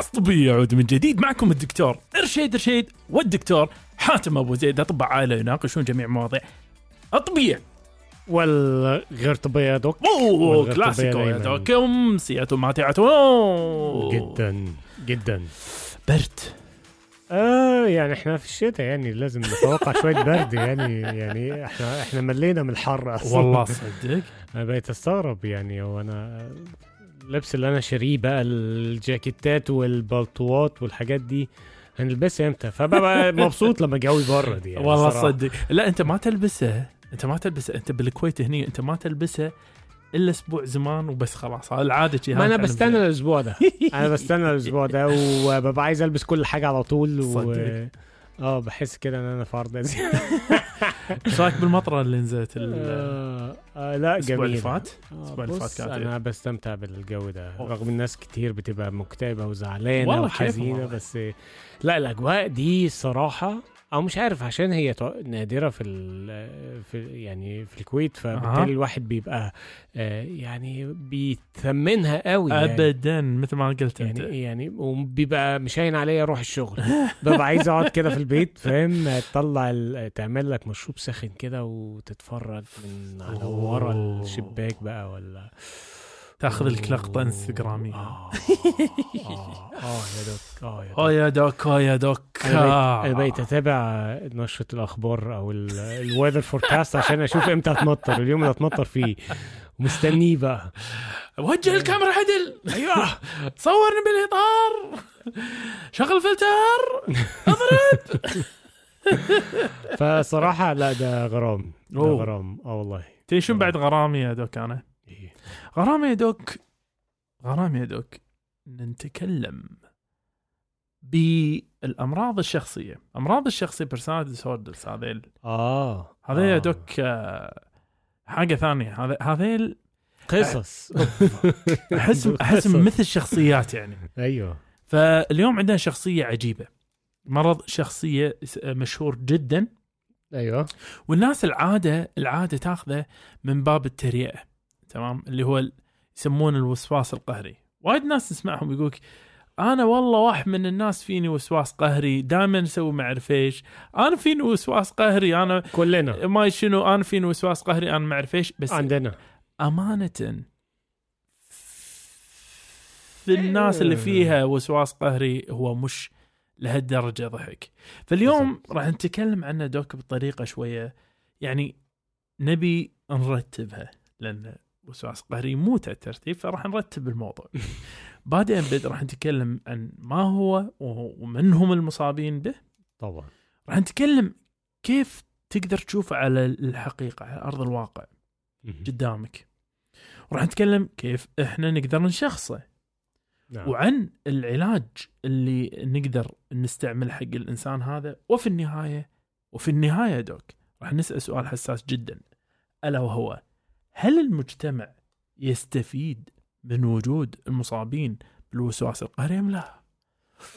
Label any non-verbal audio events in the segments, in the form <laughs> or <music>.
فحص طبي يعود من جديد معكم الدكتور إرشيد إرشيد والدكتور حاتم أبو زيد. اطباء عائله يناقشون جميع المواضيع الطبية. والغير طبية يا دوك. أوه كلاسيكو يا سياتو ماتعتو أوه. جدا جدا. برد. آه يعني إحنا في الشتاء يعني لازم نتوقع شوية برد يعني يعني إحنا إحنا ملينا من الحر أصلا. والله صدق. أنا بقيت أستغرب يعني هو أنا اللبس اللي أنا شاريه بقى الجاكيتات والبلطوات والحاجات دي هنلبسها إمتى؟ فببقى <laughs> مبسوط لما الجو يبرد يعني والله. صدق. لا أنت ما تلبسه. أنت ما تلبسه. أنت بالكويت هني أنت ما تلبسه إلا أسبوع زمان وبس خلاص. العادة ما أنا بستنى. الأسبوع ده. <laughs> أنا بستنى الأسبوع ده وببقى عايز ألبس كل حاجة على طول و... آه بحس كده ان أنا فرد <laughs> إيش رأيك بالمطرة اللي نزلت ال- آه آه لا الأسبوع جميل اللي فات؟ آه الأسبوع اللي فات كانت أنا بستمتع بالجو ده أوه. رغم الناس كتير بتبقى مكتئبة وزعلانة وحزينة. بس لا الأجواء دي الصراحه أو مش عارف عشان هي نادرة في ال في يعني في الكويت فبالتالي أها. الواحد بيبقى آه يعني بيثمنها قوي يعني. ابدا مثل ما قلت أنت يعني يعني وبيبقى مش هين عليا أروح الشغل ببقى عايز أقعد كده في البيت فاهم تطلع تعمل لك مشروب ساخن كده وتتفرج من على ورا. الشباك بقى ولا تاخذ لك لقطة انستغرامية. <laughs> آه. آه يا دوك آه يا دوك. آه يا دوك آه يا دوك. أنا بقيت, أتابع نشرة الأخبار أو ال weather forecast عشان أشوف إمتى هتمطر اليوم اللي هتمطر فيه. ومستنيه بقى. وجه الكاميرا عدل. أيوه. صورني بالإطار. شغل فلتر. <laughs> فصراحة لا ده غرام. ده. غرام. آه والله. تدري شنو بعد غرامي يا دوك أنا؟ غرامي يا دوك. غرامي يا دوك. نتكلم بالأمراض الشخصية، أمراض الشخصية personality disorders هذيل. آه. هذا يا آه. دوك آه، حاجة ثانية. هذا هذيل قصص. <laughs> احس احس. مثل شخصيات يعني. أيوه. فاليوم عندنا شخصية عجيبة. مرض شخصية مشهور جدا. أيوه. والناس العادة العادة تاخذه من باب التريقة. تمام؟ اللي هو يسمونه الوسواس القهري. وايد ناس تسمعهم يقولك أنا والله واحد من الناس فيني وسواس قهري دائما أسوي ما أعرف إيش. أنا فيني وسواس قهري أنا كلنا. ما شنو أنا فيني وسواس قهري أنا ما أعرف إيش. بس عندنا. أمانة في الناس اللي فيها وسواس قهري هو مش لهالدرجة ضحك. فاليوم راح نتكلم عنه دوك بطريقة شوية يعني نبي نرتبها لأن وسواس قهري مو ترتيب فراح نرتب الموضوع. <laughs> بعدين بد راح نتكلم عن ما هو ومن هم المصابين به. طبعا. راح نتكلم كيف تقدر تشوفه على الحقيقة على أرض الواقع. قدامك. وراح نتكلم كيف إحنا نقدر نشخصه. نعم. وعن العلاج اللي نقدر نستعمل حق الإنسان هذا وفي النهاية وفي النهاية دوك راح نسأل سؤال حساس جدا. ألا وهو هل المجتمع يستفيد من وجود المصابين بالوسواس القهري أم لا؟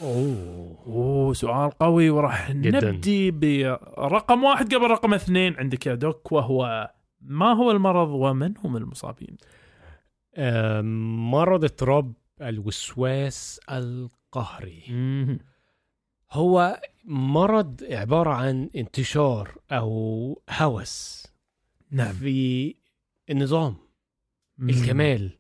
أوه أوه سؤال قوي وراح. نبدي برقم واحد قبل رقم اثنين عندك يا دوك وهو ما هو المرض ومن هم المصابين؟ مرض اضطراب الوسواس القهري مم. هو مرض عبارة عن انتشار أو هوس نعم في النظام مم. الكمال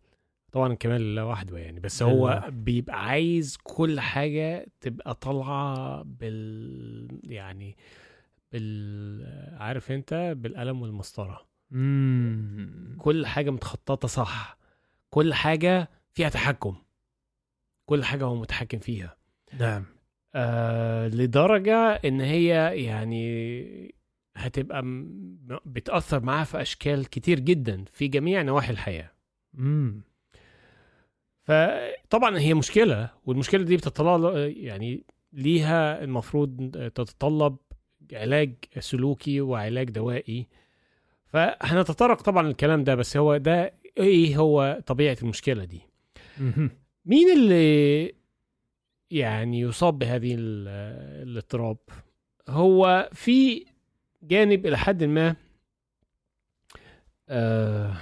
طبعا الكمال لوحده يعني بس هو. بيبقى عايز كل حاجة تبقى طالعة بال يعني بال عارف انت بالقلم والمسطرة مم. كل حاجة متخططة صح كل حاجة فيها تحكم كل حاجة هو متحكم فيها نعم آه لدرجة إن هي يعني هتبقى بتأثر معاه في أشكال كتير جدا في جميع نواحي الحياة مم. فطبعا هي مشكلة والمشكلة دي بتطلع يعني ليها المفروض تتطلب علاج سلوكي وعلاج دوائي فهنتطرق طبعا الكلام ده بس هو ده إيه هو طبيعة المشكلة دي. مين اللي يعني يصاب بهذه ال- الاضطراب هو في جانب إلى حد ما آه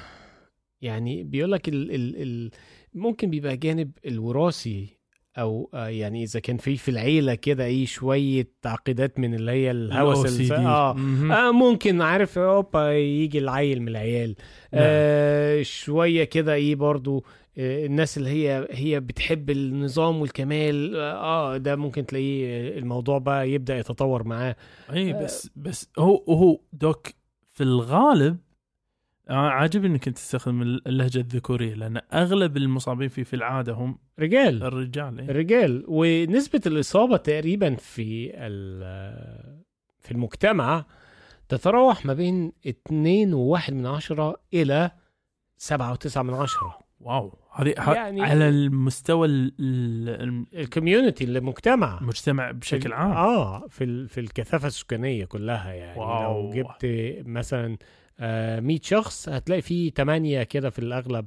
يعني بيقول لك ال ال ال ممكن بيبقى جانب الوراثي أو آه، يعني إذا كان في في العيلة كده اي شوية تعقيدات من اللي هي الهوس OCD. آه. آه ممكن عارف أوبا يجي العيل من العيال آه شوية كده إيه برضو آه الناس اللي هي هي بتحب النظام والكمال آه ده ممكن تلاقيه الموضوع بقى يبدأ يتطور معاه. اي بس بس هو هو دوك في الغالب آه عاجبني إنك أنت تستخدم اللهجة الذكورية لأن أغلب المصابين فيه في العادة هم رجال. الرجال إيه. الرجال ونسبة الإصابة تقريبا في في المجتمع تتراوح ما بين 2 وواحد من عشرة سبعة وتسعة من عشرة. واو. هذه يعني- على المستوى ال- ال- الـ community المجتمع. المجتمع بشكل في- عام. آه في ال- في الكثافة السكانية كلها يعني. واو. لو جبت مثلا آه 100 شخص هتلاقي فيه 8 كده في الأغلب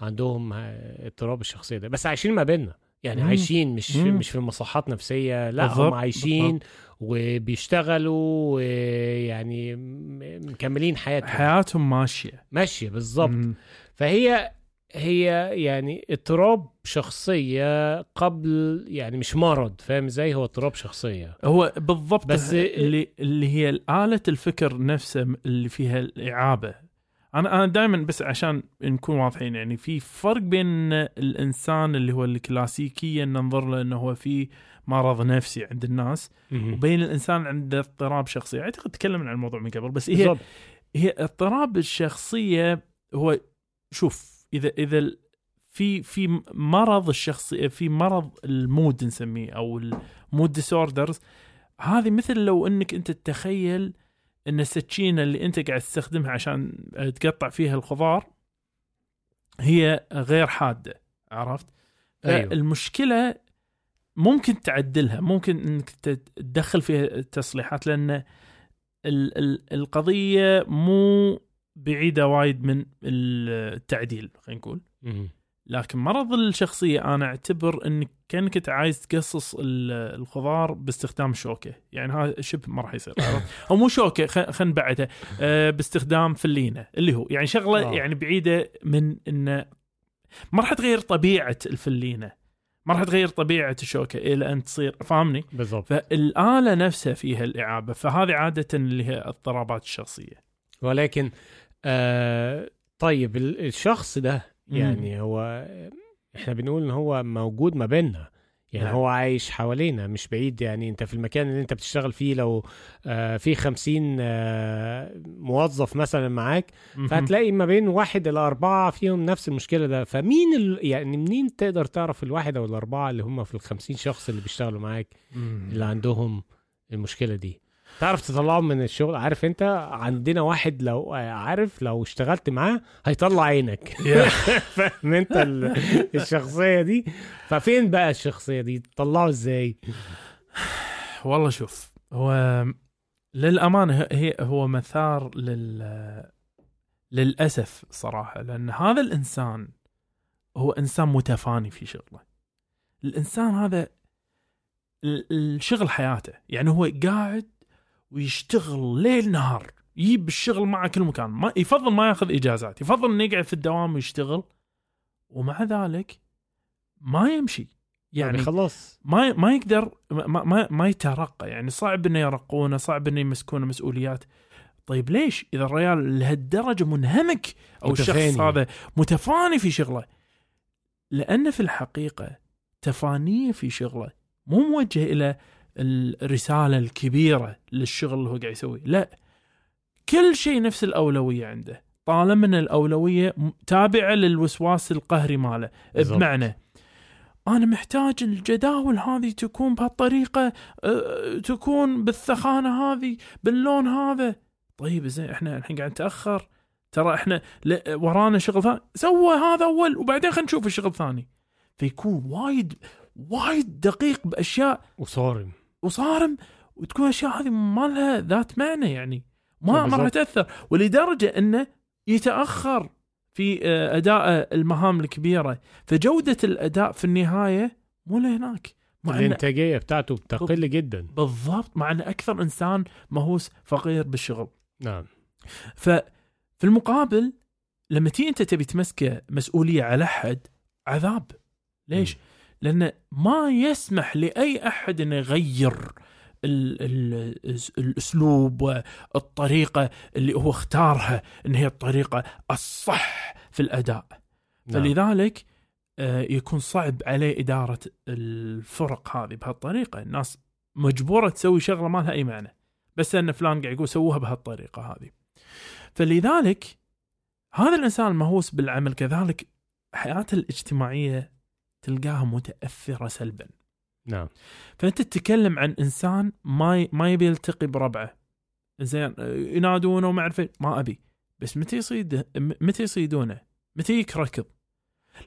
عندهم آه، اضطراب الشخصية ده. بس عايشين ما بيننا. يعني مم. عايشين مش مم. مش في مصحات نفسية. لا بالضبط، هم عايشين وبيشتغلوا ويعني مكملين حياتهم. حياتهم ماشية. ماشية بالظبط. فهي هي يعني اضطراب شخصية قبل يعني مش مرض فاهم إزاي؟ هو اضطراب شخصية. هو بالضبط بس- اللي اللي هي آلة الفكر نفسه اللي فيها الإعابة. أنا أنا دائما بس عشان نكون واضحين يعني في فرق بين الإنسان اللي هو الكلاسيكيا ننظر له إنه هو في مرض نفسي عند الناس وبين الإنسان عنده اضطراب شخصي. أعتقد تكلمنا عن الموضوع من قبل بس هي بالظبط هي اضطراب الشخصية هو شوف إذا إذا في في مرض الشخصيه في مرض ال mood نسميه أو ال mood disorders هذه مثل لو إنك أنت تتخيل إن السكينة اللي أنت قاعد تستخدمها عشان تقطع فيها الخضار هي غير حادة عرفت؟ أيوه. المشكلة ممكن تعدلها ممكن إنك تدخل فيها تصليحات لأن ال- ال- القضية مو بعيدة وايد من التعديل خلينا نقول. لكن مرض الشخصية أنا أعتبر انك كأنك عايز تقصص ال- الخضار باستخدام شوكة يعني هذا شبه ما راح يصير؟ <laughs> أو مو شوكة خلينا نبعدها آه، باستخدام فلينة اللي هو يعني شغلة آه. يعني بعيدة من إنه ما راح تغير طبيعة الفلينة ما راح تغير طبيعة الشوكة إلى أن تصير فاهمني؟ بالظبط فالآلة نفسها فيها الإعابة فهذه عادة اللي هي اضطرابات الشخصية ولكن آه طيب ال- الشخص ده مم. يعني هو إحنا بنقول إن هو موجود ما بيننا يعني نعم. هو عايش حوالينا مش بعيد يعني أنت في المكان اللي أنت بتشتغل فيه لو آه في خمسين آه موظف مثلا معاك فهتلاقي ما بين واحد إلى أربعة فيهم نفس المشكلة ده فمين ال... يعني منين تقدر تعرف الواحد أو الأربعة اللي هم في الخمسين شخص اللي بيشتغلوا معاك مم. اللي عندهم المشكلة دي تعرف تطلعهم من الشغل؟ عارف انت عندنا واحد لو عارف لو اشتغلت معاه هيطلع عينك. <laughs> فاهم انت ال- الشخصية دي؟ ففين بقى الشخصية دي؟ تطلعه إزاي؟ والله شوف هو للأمانة هي هو مثار لل للأسف صراحة لأن هذا الإنسان هو إنسان متفاني في شغله. الإنسان هذا ال- الشغل حياته. يعني هو قاعد ويشتغل ليل نهار يجيب الشغل معه كل مكان ما يفضل ما ياخذ إجازات يفضل إنه يقعد في الدوام ويشتغل ومع ذلك ما يمشي. يعني يعني خلاص. ما ما يقدر ما ما, ما يترقى. يعني صعب إنه يرقونه صعب إنه يمسكونه مسؤوليات. طيب ليش؟ إذا الرجال لهالدرجة منهمك أو الشخص متفاني. هذا متفاني في شغله. لأن في الحقيقة تفانية في شغله مو موجه إلى الرسالة الكبيرة للشغل اللي هو قاعد يسويه. لا كل شيء نفس الأولوية عنده. طالما إن الأولوية تابعة للوسواس القهري ماله. بمعنى أنا محتاج الجداول هذه تكون بهالطريقة أه، تكون بالثخانة هذه باللون هذا. طيب زين إحنا الحين قاعد نتأخر. ترى إحنا ورانا شغل ثاني. سوى هذا أول وبعدين خلينا نشوف الشغل الثاني. فيكون وايد وايد دقيق بأشياء. وصارم. وصارم وتكون اشياء هذه ما لها ذات معنى يعني. ما ما راح. تأثر. ولدرجة أنه يتأخر في آه، أداء المهام الكبيرة. فجودة الأداء في النهاية مو لهناك. مع الإنتاجية بتاعته بتقل جدا. بالضبط. مع أن أكثر إنسان مهووس فقير بالشغل. نعم. ففي المقابل لما تيجي أنت تبي تمسكه مسؤولية على حد عذاب. ليش؟ مم. لأنه ما يسمح لأي أحد انه يغير ال ال الأسلوب والطريقة اللي هو اختارها إن هي الطريقة الصح في الأداء. نعم. فلذلك آه، يكون صعب عليه إدارة الفرق هذه بهالطريقة. الناس مجبورة تسوي شغلة ما لها أي معنى. بس أن فلان قاعد يقول سووها بهالطريقة هذه. فلذلك هذا الإنسان المهووس بالعمل. كذلك حياته الاجتماعية تلقاها متأثرة سلبا نعم فأنت تتكلم عن إنسان ما. ما يبي يلتقي بربعه زين ينادونه وما اعرف ما أبي بس متى يصيد متى يصيدونه؟ متى يكركض؟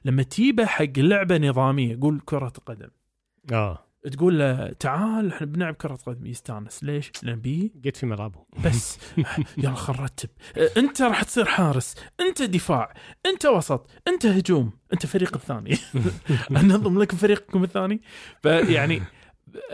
لما تجيبه حق لعبة نظامية قول كرة قدم آه تقول له تعال إحنا بنلعب كرة قدم. يستانس. ليش؟ لأن بي جيت في ملعبه. بس. <laughs> يلا خل نرتب أنت راح تصير حارس. أنت دفاع. أنت وسط. أنت هجوم. أنت فريق الثاني. <laughs> أنظم لكم فريقكم الثاني. فيعني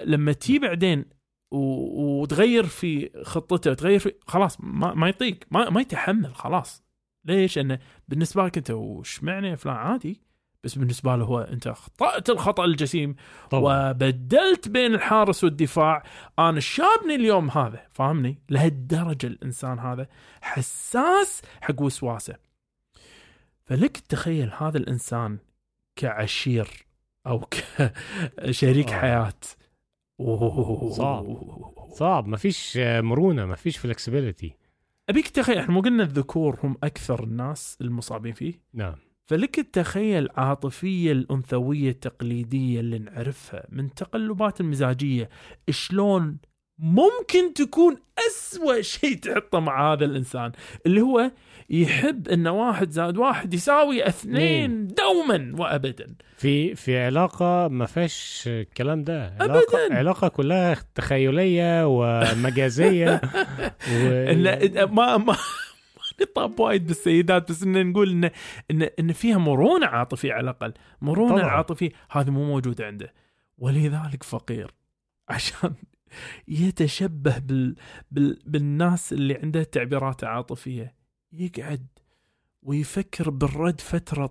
لما تجي بعدين. وتغير في خطته وتغير في خلاص ما, ما يطيق. ما... ما يتحمل. خلاص. ليش؟ انه بالنسبة لك أنت وش معنى فلان؟ عادي. بس بالنسبة له هو أنت اخطات الخطأ الجسيم طبعا. وبدلت بين الحارس والدفاع. أنا شابني اليوم هذا فاهمني؟ لهالدرجة الإنسان هذا. حساس حق وسواسة. فلك تخيل هذا الإنسان كعشير أو كشريك <laughs> آه. حياة. أوه. صعب. صعب. ما فيش مرونة ما فيش فلكسبيليتي أبيك تخيل إحنا مو قلنا الذكور هم أكثر الناس المصابين فيه؟ نعم. فلك تتخيل العاطفية الأنثوية التقليدية اللي نعرفها من تقلبات المزاجية شلون ممكن تكون أسوأ <laughs> شيء تحطه مع هذا الإنسان؟ اللي هو يحب أن واحد زائد واحد يساوي اثنين دوما وأبدا. في في علاقة ما فيش الكلام ده. علاقه أبداً. علاقة كلها تخيلية ومجازية. <laughs> و... ما ما نطاب وايد بالسيدات بس إن نقول إن إن إن فيها مرونة عاطفية على الأقل. مرونة طبعاً. عاطفية هذه مو موجودة عنده. ولذلك فقير. <laughs> عشان يتشبه بال بال بالناس اللي عندها تعبيرات عاطفية. يقعد ويفكر بالرد فترة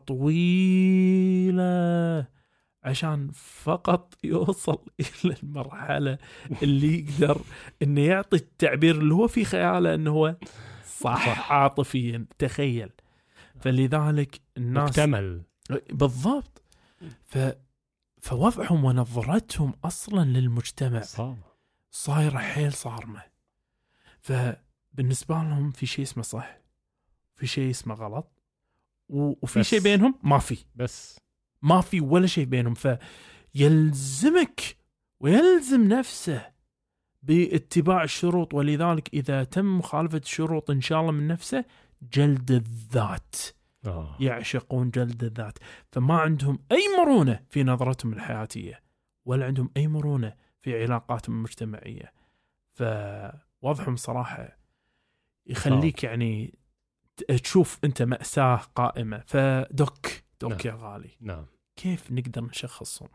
طويلة عشان فقط <laughs> يوصل إلى المرحلة اللي يقدر إنه يعطي التعبير اللي هو في خياله إنه هو صح, صح. عاطفيا تخيل. فلذلك الناس مكتمل بالضبط. ف فوضعهم ونظرتهم أصلا للمجتمع. صعب صايره حيل صارمة. فبالنسبه لهم في شيء اسمه صح. في شيء اسمه غلط. وفي. شيء بينهم ما في. بس. ما في ولا شيء بينهم. فيلزمك ويلزم نفسه باتباع الشروط ولذلك إذا تم مخالفة الشروط إن شاء الله من نفسه جلد الذات آه. يعشقون جلد الذات. فما عندهم أي مرونة في نظرتهم الحياتية ولا عندهم أي مرونة في علاقاتهم المجتمعية. فوضعهم صراحة يخليك يعني ت- تشوف أنت مأساة قائمة. فدك دوك يا غالي. نعم. كيف نقدر نشخصهم؟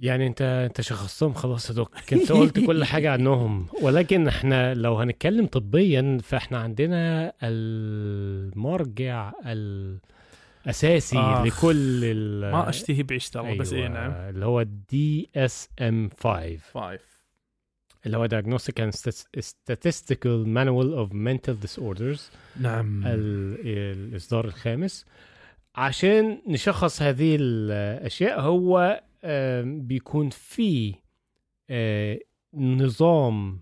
يعني انت انت شخصتهم خلاص يا دوك انت قلت كل حاجة عنهم. ولكن إحنا لو هنتكلم طبيا فاحنا عندنا المرجع الأساسي آخ. لكل ال ما أشتهي بعيشة الله بس اي أيوة، نعم. اللي هو DSM 5 five اللي هو Diagnostic and Stat- Statistical Manual of Mental Disorders. نعم. ال- الإصدار الخامس. عشان نشخص هذه الأشياء هو بيكون في نظام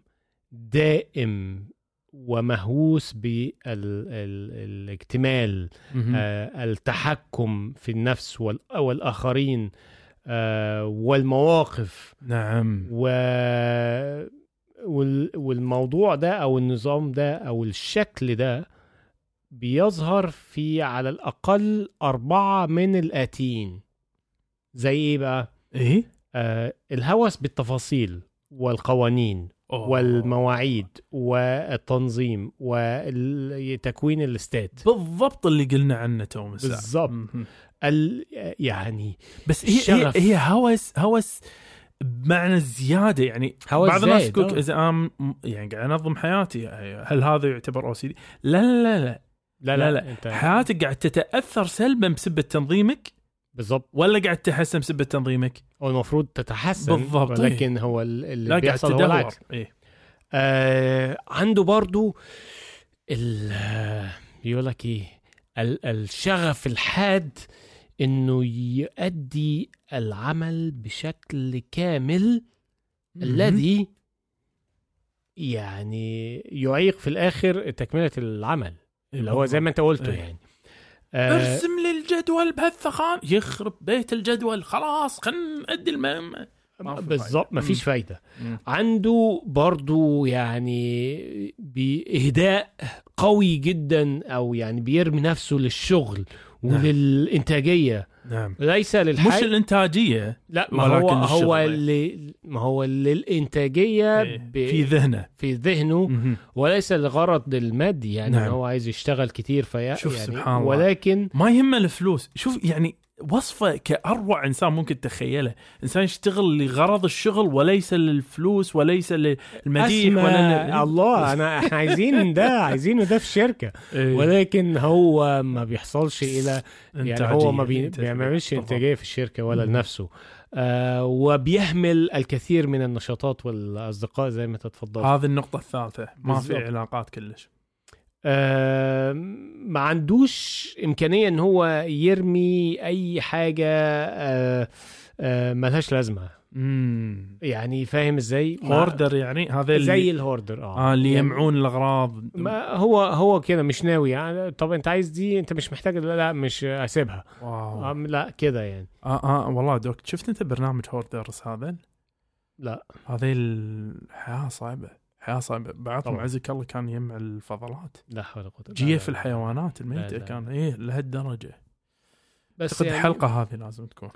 دائم ومهووس بالاكتمال التحكم في النفس وال- والآخرين والمواقف. نعم. و وال... والموضوع ده أو النظام ده أو الشكل ده بيظهر في على الأقل أربعة من الآتين. زي إيه بقى إيه آه الهوس بالتفاصيل والقوانين أوه. والمواعيد والتنظيم وتكوين الاستاد بالضبط اللي قلنا عنه تو. بالضبط. ال... يعني بس هي هي, الشغف. هي هوس هوس بمعنى زيادة يعني هوس بعض الناس يقول. إذا أنا م- يعني قاعد أنظم حياتي هل هذا يعتبر أو سي دي؟ لا لا لا, لا. لا لا، لا, حياتك قاعد تتأثر سلبا بسبب تنظيمك بالظبط ولا قاعد تتحسن بسبب تنظيمك؟ هو المفروض تتحسن بالضبط، ولكن هو ال- اللي بيحصل هو تدور. العكس. إيه. آه عنده برضو ال بيقول لك إيه ال- الشغف الحاد إنه يؤدي العمل بشكل كامل الذي يعني يعيق في الآخر تكملة العمل اللي هو زي ما أنت قلته إيه. يعني. آه ارسم لي الجدول بهالثخان يخرب بيت الجدول خلاص خلينا نأدي المهمة ما في بالظبط فايدة. مفيش فايدة مم. عنده برضو يعني بإهداء قوي جدا أو يعني بيرمي نفسه للشغل نعم. وللإنتاجية نعم ليس مش للحاجة الإنتاجية لا ما هو هو. اللي ما هو للإنتاجية إيه. ب... في ذهنه في ذهنه مهم. وليس لغرض المادي يعني نعم. هو عايز يشتغل كتير في شوف يعني سبحان الله. ولكن ما يهمه الفلوس شوف يعني وصفة كأروع إنسان ممكن تتخيله إنسان يشتغل لغرض الشغل وليس للفلوس وليس للمديح ولا الله أنا إحنا عايزين ده <laughs> عايزينه ده في الشركة إيه. ولكن هو ما بيحصلش إلى يعني هو ما بي-. بيعملش. انتاجيه في الشركة ولا. لنفسه آه وبيهمل الكثير من النشاطات والأصدقاء زي ما تتفضل هذه النقطة الثالثة ما في. علاقات كلش ما عندوش إمكانية إن هو يرمي أي حاجة آه آه ملهاش لازمة. امم يعني فاهم إزاي؟ hoarder يعني هذا اللي زي ال hoarder آه. آه اللي يعني يجمعون الأغراض. ما هو هو كده مش ناوي. يعني طب أنت عايز دي أنت مش محتاج لا, لا مش أسيبها. واو. آه لا كده يعني. آه آه والله دوك شفت أنت برنامج Hoarders هذا؟ لا. هذه الحياة صعبة. حياة صعبة بعضهم. عزك الله كان يجمع الفضلات لا حول ولا قوة بالله. الحيوانات لا، الميتة لا. كان إيه لهالدرجة بس يعني الحلقة هذه لازم تكون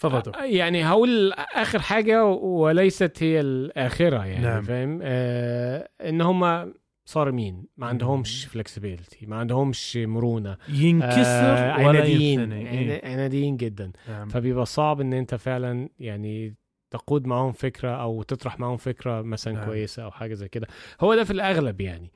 تفضل يعني هقول آخر حاجة وليست هي الاخره يعني نعم. فاهم آه إن هم صارمين ما عندهمش فلكسبيليتي ما عندهمش مرونة ينكسر آه ولا عناديين إيه. عنا- عناديين جدا نعم. فبيبقى صعب إن أنت فعلا يعني تقود معاهم فكرة أو تطرح معاهم فكرة مثلا. نعم. كويسة أو حاجة زي كده هو ده في الأغلب يعني.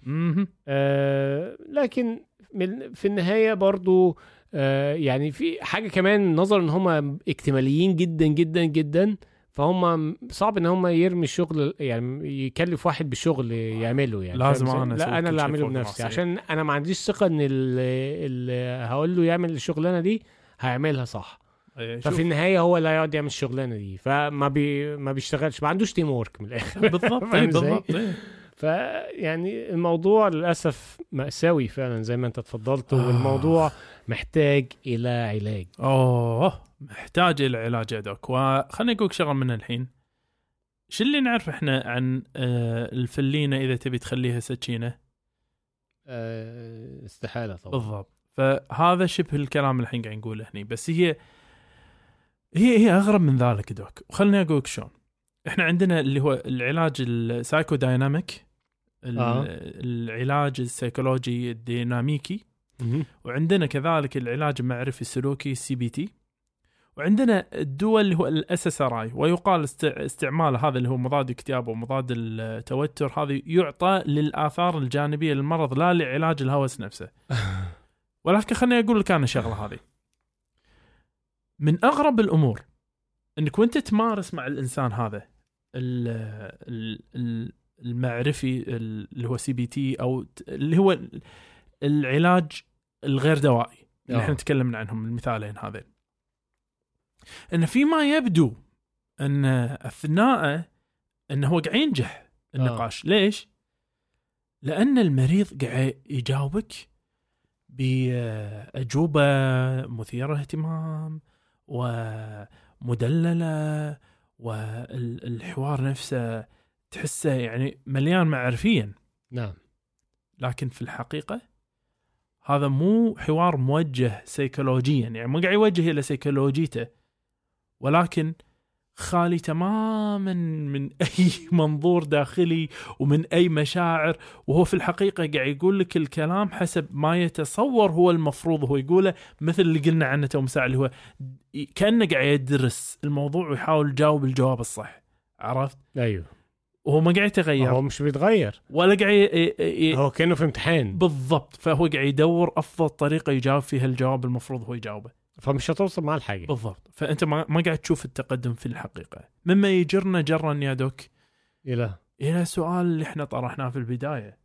آه لكن من في النهاية برضو آه يعني في حاجة كمان نظرا إن هم اكتماليين جدا جدا جدا فهم صعب إن هم يرمي الشغل يعني يكلف واحد بالشغل يعمله يعني لازم؟ أسوي لا أنا اللي أعمله بنفسي. عشان أنا ما عنديش ثقة إن اللي, هقول له يعمل الشغلانة دي هيعملها صح ففي شوف. النهاية هو اللي هيقعد يعمل الشغلانة دي فما بي ما بيشتغلش ما عندوش teamwork من الآخر <laughs> إيه،؟ بالضبط إيه. فيعني الموضوع للأسف مأساوي فعلا زي ما أنت اتفضلت آه. والموضوع محتاج إلى علاج أوه محتاج إلى علاج يا دوك وخليني أقول شغلة من الحين شو اللي نعرف إحنا عن آه، الفلينة إذا تبي تخليها سكينة أه استحالة طبعا بالضبط فهذا شبه الكلام اللي الحين قاعد نقوله هني بس هي هي هي أغرب من ذلك دوك. وخلني أقول لك شلون. إحنا عندنا اللي هو العلاج ال psychodynamic آه. العلاج السيكولوجي الديناميكي. وعندنا كذلك العلاج المعرفي السلوكي ال CBT وعندنا الدول اللي هو ال SSRI ويقال است- استعمال هذا اللي هو مضاد اكتئاب ومضاد التوتر هذا يعطى للآثار الجانبية للمرض لا لعلاج الهوس نفسه. <laughs> ولكن خليني أقول لك أنا شغلة هذه. من أغرب الأمور إنك وأنت تمارس مع الإنسان هذا ال- ال- ال- المعرفي اللي هو CBT أو اللي هو العلاج الغير دوائي اللي آه. إحنا تكلمنا عنهم المثالين هذين ان فيما يبدو إن اثناء إنه هو قاعد ينجح النقاش ليش؟ لأن المريض قاعد يجاوبك بأجوبة مثيرة اهتمام ومدللة والحوار نفسه تحسه يعني مليان معرفيا. نعم. لكن في الحقيقة هذا مو حوار موجه سيكولوجيا يعني مو قاعد يوجه إلى سيكولوجيته ولكن خالي تماما من أي <laughs> منظور داخلي ومن أي مشاعر وهو في الحقيقة قاعد يقول لك الكلام حسب ما يتصور هو المفروض هو يقوله مثل اللي قلنا عنه تو مساء اللي هو كأنه قاعد يدرس الموضوع ويحاول يجاوب الجواب الصح عرفت؟ أيوه. وهو ما قاعد يتغير. هو مش بيتغير. ولا قاعد ي- ي- هو كأنه في امتحان. بالضبط فهو قاعد يدور أفضل طريقة يجاوب فيها الجواب المفروض هو يجاوبه. فمش هتوصل معاه لحاجه بالضبط. فأنت ما, ما قاعد تشوف التقدم في الحقيقة. مما يجرنا جرا يا دوك. إلى. إلى سؤال اللي إحنا طرحناه في البداية.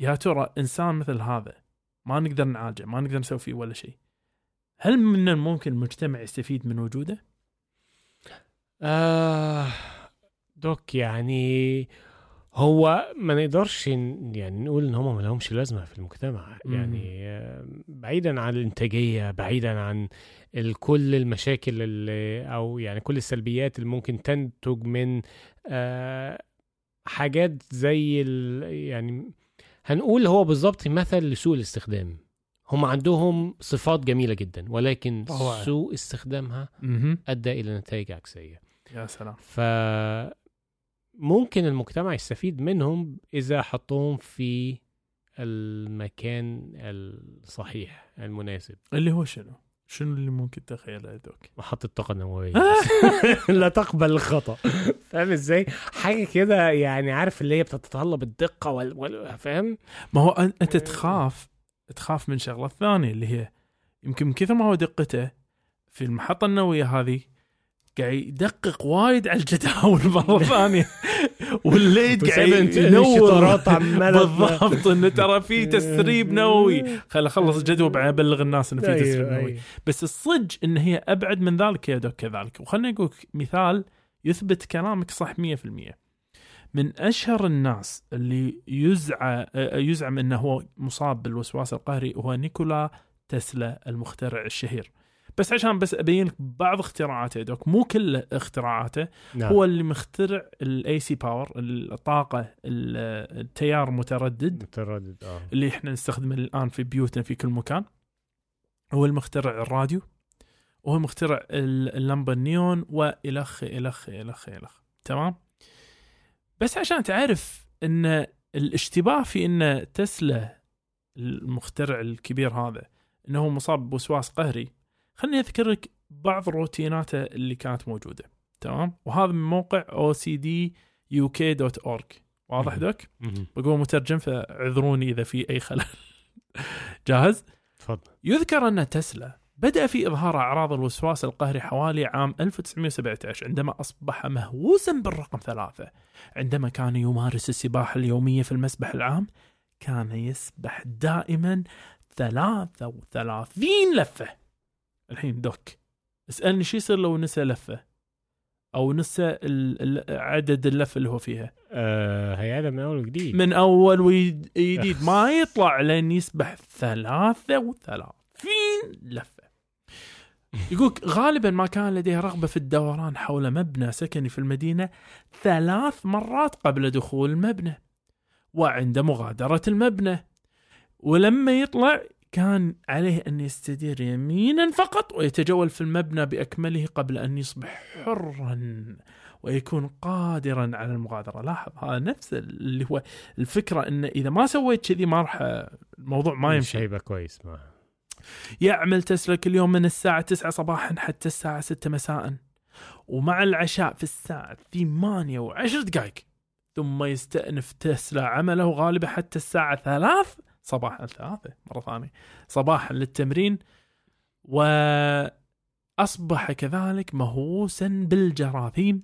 يا ترى إنسان مثل هذا ما نقدر نعالجه ما نقدر نسوي فيه ولا شيء. هل من الممكن المجتمع يستفيد من وجوده؟ آه دوك يعني هو ما نقدرش يعني نقول إن هم ما لهمش لازمة في المجتمع. يعني بعيدا عن الإنتاجية بعيدا عن كل المشاكل اللي أو يعني كل السلبيات اللي ممكن تنتج من آه، حاجات زي يعني هنقول هو بالظبط مثل لسوء الاستخدام. هم عندهم صفات جميلة جدا ولكن. سوء استخدامها أدى إلى نتائج عكسية. يا سلام. ف ممكن المجتمع يستفيد منهم إذا حطوهم في المكان الصحيح المناسب اللي هو شنو؟ شنو اللي ممكن تخيله يا دوك؟ محطة طاقة نووية <laughs> <laughs> لا تقبل الخطأ فاهم إزاي؟ حاجة كده يعني عارف اللي هي بتتطلب الدقة وال... وال... فاهم؟ ما هو أنت تخاف تخاف من شغلة ثانية اللي هي يمكن من كثر ما هو دقته في المحطة النووية هذه قاعد يدقق وايد على الجداول مرة <laughs> ثانية. والليد قاعد ينور بالضبط. إنه ترى في <laughs> تسريب نووي. خل اخلص الجدول بعدين أبلغ الناس إنه في أيوه، تسريب نووي. أيوه. بس الصج إن هي أبعد من ذلك يا دوك كذلك. وخلنا نقول مثال يثبت كلامك صح 100% من أشهر الناس اللي يزعى يزعم إنه هو مصاب بالوسواس القهري هو نيكولا تسلا المخترع الشهير. بس عشان بس أبين لك بعض اختراعاته دوك مو كل اختراعاته نعم. هو اللي مخترع ال AC power الطاقه ال- التيار متردد. متردد آه. اللي إحنا نستخدمه الآن في بيوتنا في كل مكان. هو المخترع الراديو وهو مخترع ال- اللمبة النيون والخ الخ الخ الخ تمام؟ بس عشان تعرف إن الاشتباه في إن تسلا المخترع الكبير هذا إنه هو مصاب بوسواس قهري خليني اذكر لك بعض روتيناته اللي كانت موجودة. تمام؟ وهذا من موقع ocduk.org واضح. دوك. بقول مترجم فاعذروني إذا في أي خلل. <laughs> جاهز؟ تفضل. يذكر أن تسلا بدأ في إظهار أعراض الوسواس القهري حوالي عام 1917 عندما أصبح مهووسا بالرقم ثلاثة. عندما كان يمارس السباحة اليومية في المسبح العام كان يسبح دائما 33 لفة. الحين دوك اسألني شو يصير لو نسى لفة أو نسى عدد اللفة اللي هو فيها. آه هيعلم من أول وجديد. من أول وجديد <laughs> ما يطلع لين يسبح 33 لفة. يقولك غالبا ما كان لديه رغبة في الدوران حول مبنى سكني في المدينة ثلاث مرات قبل دخول المبنى وعند مغادرة المبنى. ولما يطلع كان عليه أن يستدير يمينا فقط ويتجول في المبنى بأكمله قبل أن يصبح حرا ويكون قادرا على المغادرة. لاحظ هذا نفس اللي هو الفكرة إن إذا ما سويت كذي ما راح الموضوع ما مش يمشي. هيبقى كويس ما يعمل تسلا كل يوم من الساعة 9 صباحا حتى الساعة 6 مساء. ومع العشاء في الساعة 8 و10 دقائق. ثم يستأنف تسلا عمله غالبا حتى الساعة 3 صباحا ثلاثة مرة ثانية. صباحا للتمرين وأصبح كذلك مهووسا بالجراثيم.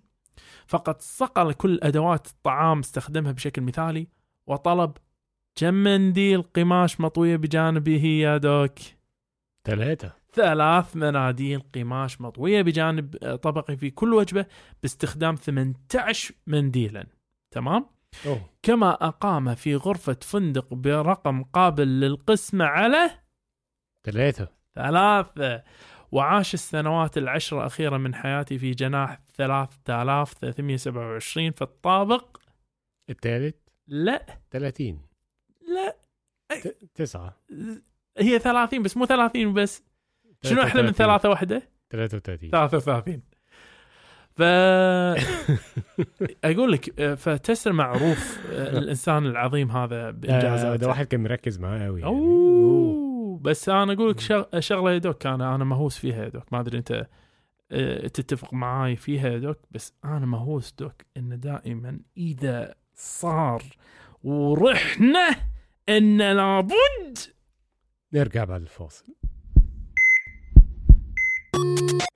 فقد صقل كل أدوات الطعام استخدمها بشكل مثالي وطلب كم منديل قماش مطوية بجانبه يا دوك؟ ثلاثة. ثلاث مناديل قماش مطوية بجانب طبقي في كل وجبة باستخدام 18 منديلا تمام؟ أوه. كما أقام في غرفة فندق برقم قابل للقسمة على ثلاثة. ثلاثة. وعاش السنوات العشر الأخيرة من حياتي في جناح 3327 في الطابق. الثالث؟ لا. 30 لا. تسعة. هي 30 بس مو 30 بس. شنو أحلى من 33. ثلاثة واحدة 33 33 ف <laughs> أقول لك آه، فتسلا معروف آه، <laughs> الإنسان العظيم هذا آه، بانجازاته ده واحد كان مركز معاه قوي يعني. أوه! بس أنا أقول لك شغ- شغلة يا دوك أنا أنا مهووس فيها يا دوك. ما أدري أنت آه، تتفق معاي فيها يا دوك بس أنا مهووس دوك إن دائما إذا صار ورحنا إن لابد نرجع بعد الفاصل.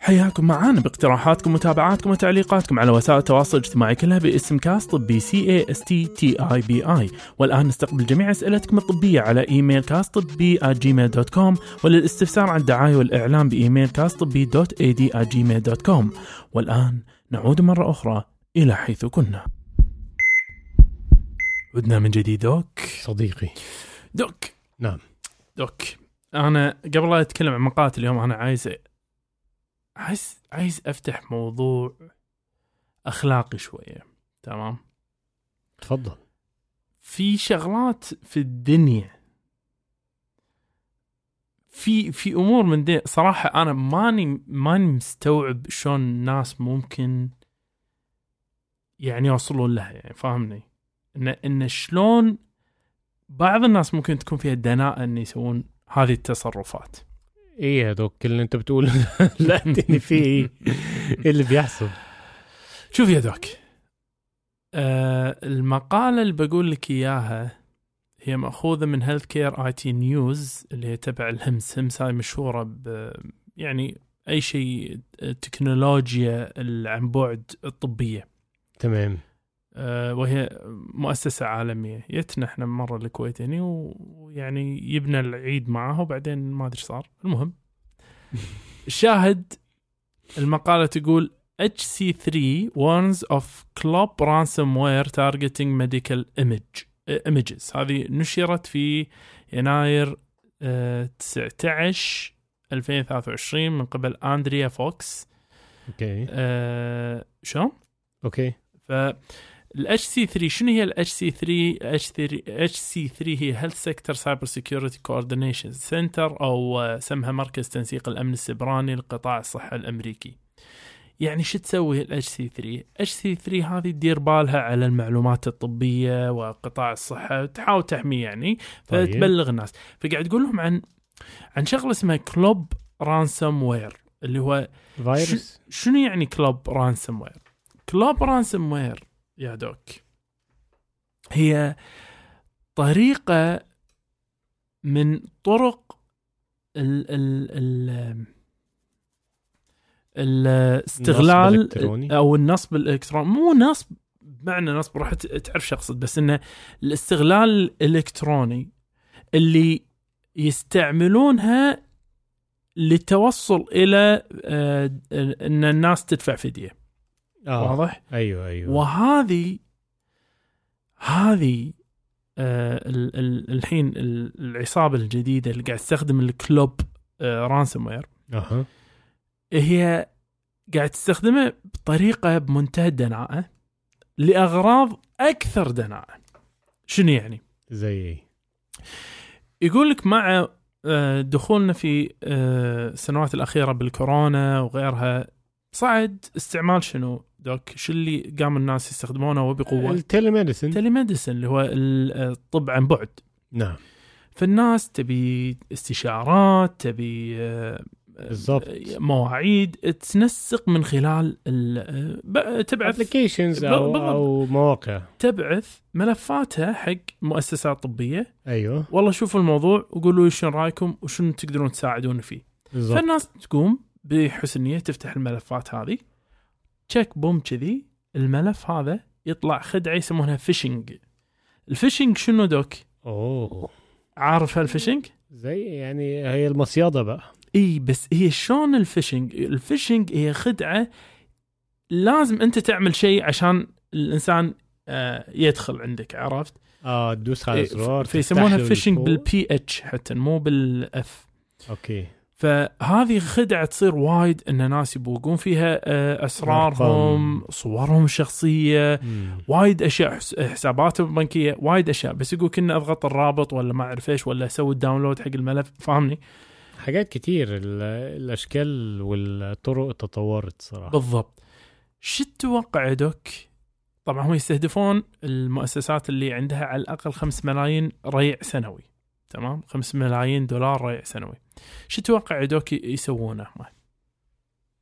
حياكم معانا باقتراحاتكم ومتابعاتكم وتعليقاتكم على وسائل التواصل الاجتماعي كلها باسم كاست طبي C A S T T E B I والآن نستقبل جميع أسئلتكم الطبية على إيميل كاست طبي جيميل dot com وللاستفسار عن الدعاية والإعلان بإيميل كاست طبي dot ad جيميل dot com والآن نعود مرة أخرى إلى حيث كنا. عدنا من جديد دوك. صديقي. دوك. نعم. دوك. أنا قبل لا أتكلم عن مقالات اليوم أنا عايز عايز عايز أفتح موضوع أخلاقي شوية تمام؟ تفضل. في شغلات في الدنيا في في أمور من دي صراحة أنا ماني ماني مستوعب شلون الناس ممكن يعني يوصلون لها يعني فاهمني؟ إن إن شلون بعض الناس ممكن تكون فيها دناءة إن يسوون هذه التصرفات. إيه يا دوك اللي انت بتقول <laughs> لا اديني فيه إيه؟ إيه اللي بيحصل؟ شوف يا دوك آه المقالة اللي بقول لك إياها هي مأخوذة من هيلث كير آي تي نيوز اللي هي تبع الهمس همس هاي مشهورة ب يعني أي شيء تكنولوجيا عن بعد الطبية. تمام. آه وهي مؤسسة عالمية. يتنا إحنا مرة الكويت هنا ويعني يبنى العيد معاها وبعدين ما إيش صار. المهم <laughs> الشاهد المقالة تقول HC3 warns of club ransomware targeting medical image images. هذه نشرت في يناير uh, 19 2023 من قبل أندريا فوكس. أوكي. uh, شلون؟ أوكي. ف ال HC3 شنو هي ال HC3 HC3 هي Health Sector Cybersecurity Coordination Center أو آه، اسمها مركز تنسيق الأمن السيبراني لقطاع الصحه الأمريكي. يعني شو تسوي الاتش سي 3 اتش سي 3 هذه تدير بالها على المعلومات الطبية وقطاع الصحة تحاول تحميه يعني طيب. فتبلغ الناس. فقاعد تقول لهم عن عن شغلة اسمها club ransomware اللي هو فيروس. شنو يعني club ransomware؟ club ransomware يا دوك. هي طريقة من طرق ال ال ال الاستغلال؟ أو النصب الإلكتروني. مو نصب بمعنى نصب راح ت- تعرف شو أقصد بس إنه الاستغلال الإلكتروني اللي يستعملونها للتوصل إلى آه، إن الناس تدفع فدية. آه واضح؟ أيوه أيوه. وهذه هذه آه ال ال الحين ال- العصابة الجديدة اللي قاعد تستخدم ال club آه ransomware أها. هي قاعد تستخدمه بطريقة بمنتهى الدناءة لأغراض أكثر دناءة. شنو يعني؟ زي إيه؟ يقول لك مع آه، دخولنا في آه، السنوات الأخيرة بالكورونا وغيرها صعد استعمال شنو؟ دوك شو اللي قام الناس يستخدمونه وبقوة؟ ال telemedicine telemedicine اللي هو ال- الطب عن بعد. نعم. فالناس تبي استشارات تبي آه، بالضبط. مواعيد تنسق من خلال ال- ب- تبعث applications. أو أو مواقع. تبعث ملفاتها حق مؤسسات طبية. أيوه. والله شوفوا الموضوع وقولوا لي شنو رأيكم وشنو تقدرون تساعدون فيه. بالضبط. فالناس تقوم بحسن نية تفتح الملفات هذه. تشيك بوم كذي الملف هذا يطلع خدعة يسمونها phishing ال phishing شنو دوك؟ أوه. عارف هال phishing زي يعني هي المصيادة بقى. إي بس هي شلون ال phishing ال phishing هي خدعة لازم أنت تعمل شيء عشان الإنسان آه، يدخل عندك عرفت؟ آه تدوس على إيه، زرار فيسمونها phishing. بال PH حتى مو بال F أوكي. فهذه خدعة تصير وايد إن ناس يبوقون فيها آه، أسرارهم صورهم الشخصية. وايد أشياء حس- حساباتهم البنكية وايد أشياء. بس يقول كنا أضغط الرابط ولا ما أعرف إيش ولا أسوي ال download حق الملف فاهمني؟ حاجات كتير ال- الأشكال والطرق تطورت صراحة. بالضبط. شو تتوقع دوك؟ طبعا هم يستهدفون المؤسسات اللي عندها على الأقل 5 ملايين ريع سنوي. تمام 5 ملايين دولار ريع سنوي شو تتوقع يا دوك يسوونه؟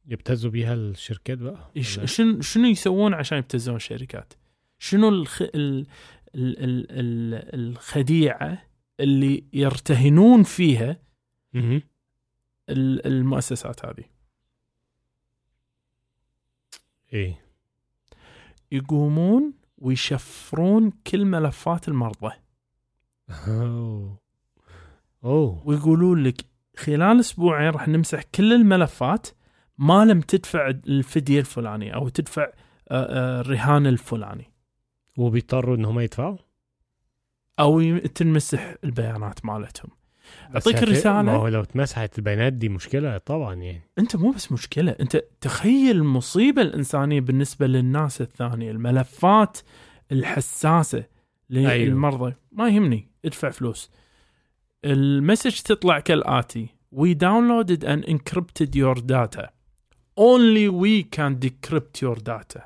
يبتزوا بيها الشركات بقى؟ شنو شنو يسوون عشان يبتزون الشركات؟ شنو الخ... ال... ال... ال... ال... الخديعة اللي يرتهنون فيها. ال- المؤسسات هذه؟ إيه يقومون ويشفرون كل ملفات المرضى أوه أوه. ويقولون لك خلال أسبوعين راح نمسح كل الملفات ما لم تدفع الفدية الفلانية أو تدفع آه، آه، الرهان الفلاني. وبيضطروا ان هم يدفعوا؟ أو تنمسح البيانات مالتهم. هت- الرسالة. ما هو لو اتمسحت البيانات دي مشكلة طبعا يعني. أنت مو بس مشكلة أنت تخيل المصيبه الإنسانية بالنسبة للناس الثانية الملفات الحساسة للمرضى. ما يهمني ادفع فلوس. المسج تطلع كالاتي we downloaded and encrypted your data only we can decrypt your data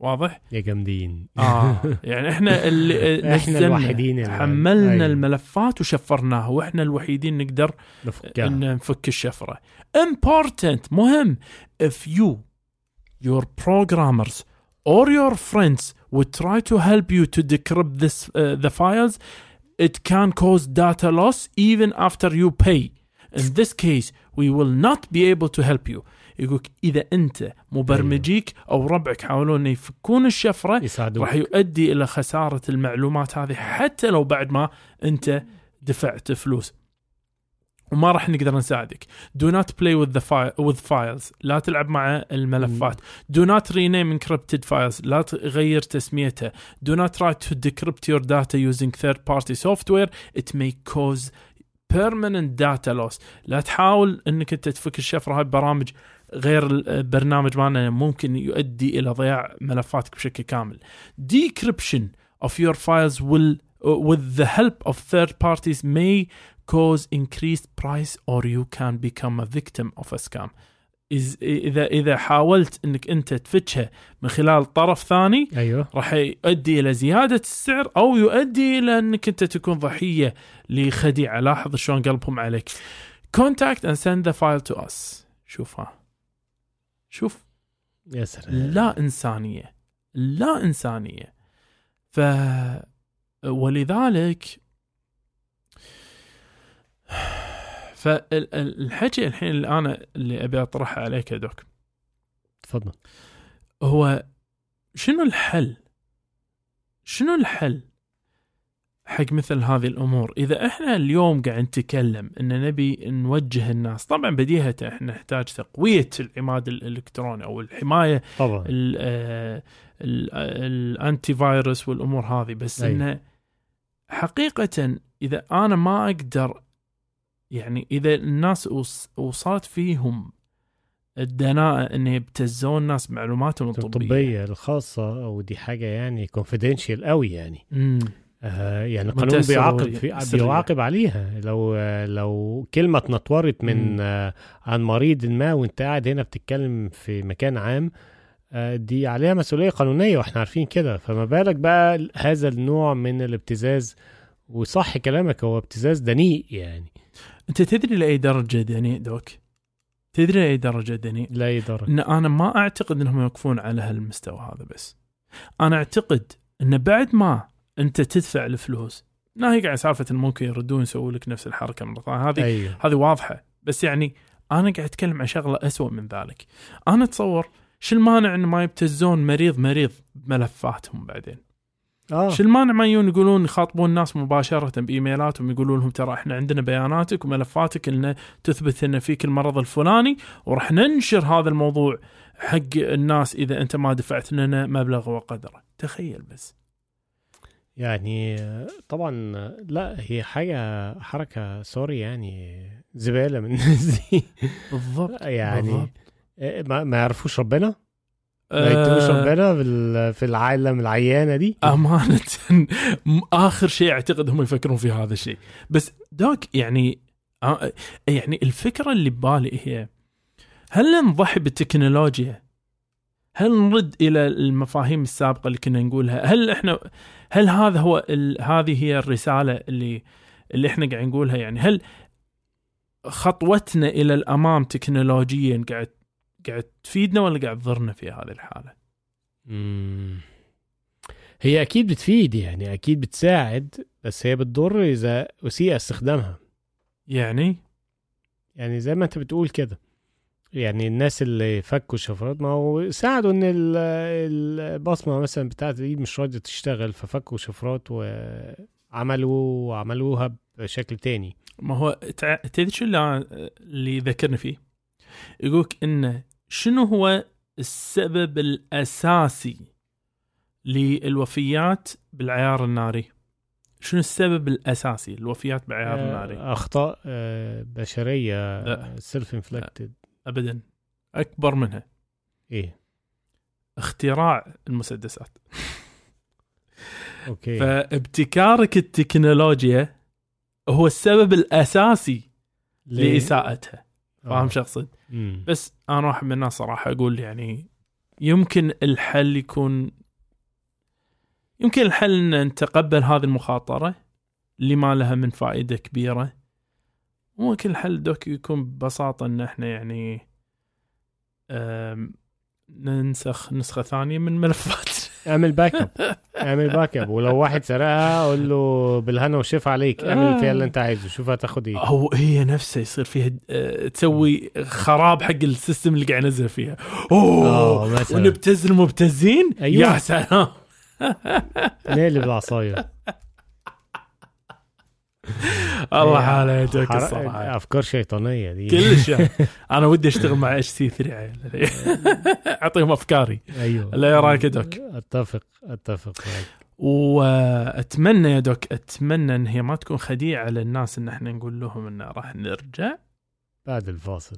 واضح يا جامدين آه يعني إحنا اللي إحنا الوحيدين اللي- حملنا أيوة. الملفات وشفرناها وإحنا الوحيدين نقدر نفكها ان نفك الشفره important مهم if you your programmers or your friends would try to help you to decrypt this uh, the files it can cause data loss even after you pay. In this case we will not be able to help you. يقولك إذا أنت مبرمجيك أو ربعك حاولوا ان يفكون الشفرة يساعدوك. راح يؤدي إلى خسارة المعلومات هذه حتى لو بعد ما أنت دفعت فلوس. وما راح نقدر نساعدك do not play with the file with files لا تلعب مع الملفات do not rename encrypted files لا تغير تسميتها do not try to decrypt your data using third party software it may cause permanent data loss لا تحاول انك انت تفك الشفره هاي ببرامج غير البرنامج مالنا ممكن يؤدي إلى ضياع ملفاتك بشكل كامل decryption of your files will uh, with the help of third parties may cause increased price or you can become a victim of a scam. اذا إذا حاولت إنك أنت تفتشها من خلال طرف ثاني أيوه. راح يؤدي إلى زيادة السعر أو يؤدي إلى إنك أنت تكون ضحية لخديعة. لاحظ شلون قلبهم عليك. Contact and send the file to us. شوفها شوف. يا سلام. لا إنسانية. لا إنسانية. ف ولذلك فالحكي الحين اللي أنا اللي أبي أطرحه عليك يا دوك تفضل هو شنو الحل؟ شنو الحل حق مثل هذه الأمور؟ إذا إحنا اليوم قاعد نتكلم إن نبي نوجه الناس، طبعا بديهة إحنا نحتاج تقوية العماد الإلكتروني أو الحماية طبعا آه، آه، الانتي فايروس والأمور هذه بس. إنه حقيقه إذا أنا ما أقدر يعني إذا الناس وص- وصلت فيهم الدناءة إن يبتزون الناس معلوماتهم الطبية. الطبيه الخاصة ودي حاجة يعني كونفيدنشال قوي يعني. امم آه يعني القانون بيعاقب. في. بيعاقب عليها. لو آه لو كلمة اتنطورت. من آه عن مريض ما وانت قاعد هنا بتتكلم في مكان عام آه دي عليها مسؤولية قانونية وإحنا عارفين كده. فما بالك بقى هذا النوع من الابتزاز. وصح كلامك هو ابتزاز دنيء يعني. أنت تدري لأي درجة دنيء دوك؟ تدري لأي درجة دنيء؟ لا يضر إن أنا ما أعتقد إنهم يوقفون على هالمستوى هذا بس. أنا أعتقد إن بعد ما أنت تدفع الفلوس ناهيك عن سالفة إن ممكن يردون يسووا لك نفس الحركة مرة ثانية. هذه أيوه. هذه واضحة. بس يعني أنا قاعد أتكلم عن شغلة أسوأ من ذلك. أنا أتصور شو المانع إن ما يبتزون مريض مريض بملفاتهم بعدين؟ آه. شو المانع ما يجون يقولون يخاطبون الناس مباشرة بإيميلاتهم يقولون لهم ترى إحنا عندنا بياناتك وملفاتك اللي تثبت إن فيك المرض الفلاني وراح ننشر هذا الموضوع حق الناس إذا أنت ما دفعت لنا مبلغ وقدره تخيل بس. يعني آه، طبعا آه، لا هي حاجة حركة سوري يعني زبالة من <laughs> الناس دي. بالضبط يعني بالضبط. آه، ما يعرفوش ربنا؟ ما آه ربنا في العالم العيانة دي؟ أمانة. <laughs> آخر شيء أعتقد هم يفكرون في هذا الشيء. بس دوك يعني آه، يعني الفكرة اللي ببالي هي هل نضحي بالتكنولوجيا هل نرد إلى المفاهيم السابقة اللي كنا نقولها؟ هل إحنا هل هذا هو ال... هذه هي الرسالة اللي اللي إحنا قاعد نقولها؟ يعني هل خطوتنا إلى الأمام تكنولوجيا قاعد قاعد تفيدنا ولا قاعد تضرنا في هذه الحالة؟ مم. هي أكيد بتفيد يعني أكيد بتساعد بس هي بتضر إذا اسيء استخدامها. يعني؟ يعني زي ما أنت بتقول كده. يعني الناس اللي فكوا الشفرات ما هو ساعدوا إن ال- البصمة مثلا بتاعت دي مش راضية تشتغل ففكوا شفرات وعملوا عملوها بشكل تاني. ما هو تع- تدري شو اللي, اللي ذكرني فيه؟ يقولك انه شنو هو السبب الأساسي للوفيات بالعيار الناري؟ شنو السبب الأساسي للوفيات بالعيار الناري؟ آه، أخطاء آه، بشرية لا. self-inflicted ابدا. أكبر منها. إيه. اختراع المسدسات. okay. فابتكارك التكنولوجيا هو السبب الأساسي؟ لإساءتها. آه. فاهم شو اقصد مم. بس أنا واحد من الناس صراحة أقول يعني يمكن الحل يكون يمكن الحل إن نتقبل هذه المخاطرة اللي ما لها من فائدة كبيرة ممكن الحل دوك يكون ببساطة إن إحنا يعني ننسخ نسخة ثانية من ملفات اعمل backup اعمل backup ولو واحد سرقها قول له بالهنا والشفا عليك. اعمل فيها اللي انت عايزه. شوف هتاخد إيه. أو هي نفسها يصير فيها أه، تسوي خراب حق ال system اللي قاعد ينزل فيها. أوه! مثلا. ونبتز المبتزين أيوة. يا سلام! <laughs> نقلب العصايه الله إيه، حاله يا الصراحة. أفكار شيطانية دي. كلش. يعني. <laughs> أنا ودي أشتغل مع اتش سي 3 عيل. <laughs> أعطيهم أفكاري. أيوه. لا يا رايك يا دوك؟ أتفق أتفق. وأتمنى يا دوك أتمنى إن هي ما تكون خديعة للناس إن إحنا نقول لهم إن راح نرجع. بعد الفاصل.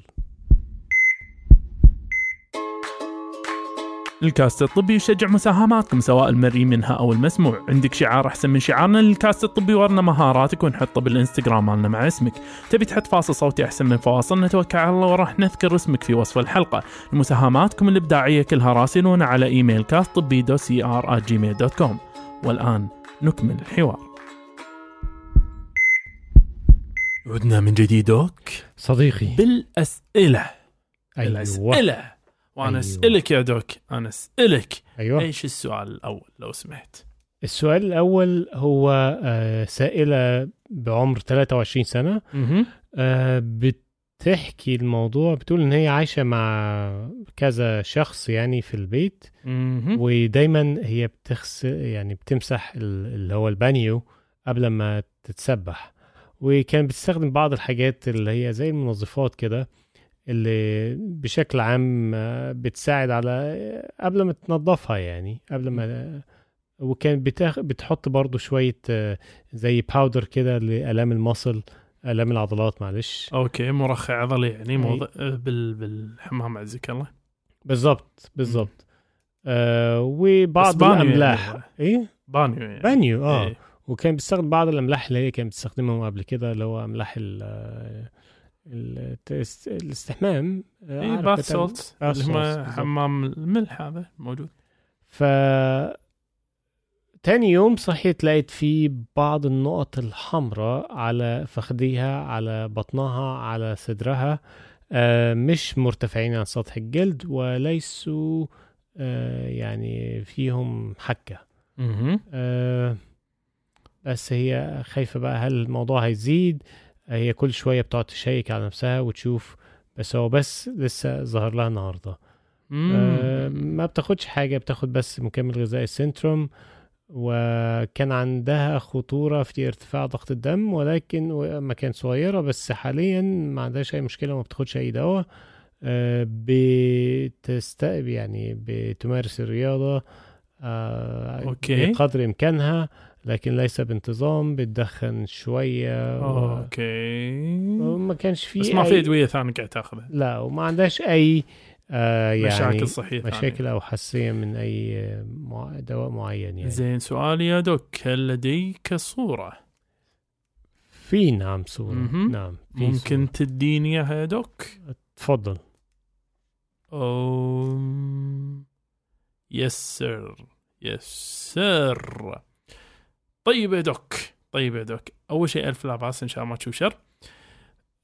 الكاست الطبي يشجع مساهماتكم سواء المرئي منها أو المسموع. عندك شعار أحسن من شعارنا للكاست الطبي ورنا مهاراتك ونحطه بالإنستغرام مالنا مع اسمك. تبي تحط فاصل صوتي أحسن من فواصل؟ نتوكل على الله وراح نذكر اسمك في وصف الحلقة. مساهماتكم الإبداعية كلها راسلونا على إيميل كاست طبي دو سي ار جيميل dot com والآن نكمل الحوار. عدنا من جديد دوك صديقي. بالأسئلة. أيوه. الأسئلة. وأنا أيوة. اسالك يا دوك أنا اسالك أيوه. إيش السؤال الأول لو سمحت؟ السؤال الأول هو آه، سائلة بعمر 23 سنة. آه، بتحكي الموضوع بتقول إن هي عايشة مع كذا شخص يعني في البيت. ودايما هي بتغسل يعني بتمسح ال- اللي هو البانيو قبل ما تتسبح. وكان بتستخدم بعض الحاجات اللي هي زي المنظفات كده. اللي بشكل عام آه، بتساعد على قبل ما تنظفها يعني قبل ما وكان بتاخ... بتحط برضو شوية آه، زي powder كده لآلام المصل آلام العضلات معلش. okay مرخي عضلي يعني أي. موضع بال بالحمام عزك الله. بالظبط بالظبط آه وبعض يعني الأملاح. هو. إيه؟ بانيو يعني. بانيو آه. إيه. وكان بيستخدم بعض الأملاح اللي هي كانت بتستخدمهم قبل كده اللي هو أملاح ال التست- الاستحمام اي bath salt اللي هم. حمام الملح هذا موجود. ف تاني يوم صحيت لقيت فيه بعض النقط الحمراء على فخذيها على بطنها على صدرها آه، مش مرتفعين عن سطح الجلد وليسوا آه، يعني فيهم حكة. آه، بس هي خايفة بقى هل الموضوع هيزيد؟ هي كل شوية بتقعد تشيك على نفسها وتشوف بس هو بس لسه ظهر لها النهارده. آه، ما بتاخدش حاجة بتاخد بس مكمل غذائي سنتروم وكان عندها خطورة في ارتفاع ضغط الدم ولكن ما كانت صغيرة بس حاليا ما عندهاش أي مشكلة وما بتاخدش أي دواء. آه، بتست يعني بتمارس الرياضة آه، okay. بقدر إمكانها. لكن ليس بانتظام بتدخن شوية و- okay. وما كانش في بس ما في أدوية ثانية قاعد تاخذها. لا وما عندهاش أي آه يعني مشاكل صحيه مشاكل. أو حساسية من أي مع- دواء معين يعني. زين سؤالي يا دوك هل لديك صورة؟ في نعم صورة. مهم. نعم في ممكن صورة. تديني إياها يا دوك؟ تفضل أم... يس سر يس سر طيب يا دوك طيب يا دوك. أول شيء ألف لا باس إن شاء الله ما تشوف شر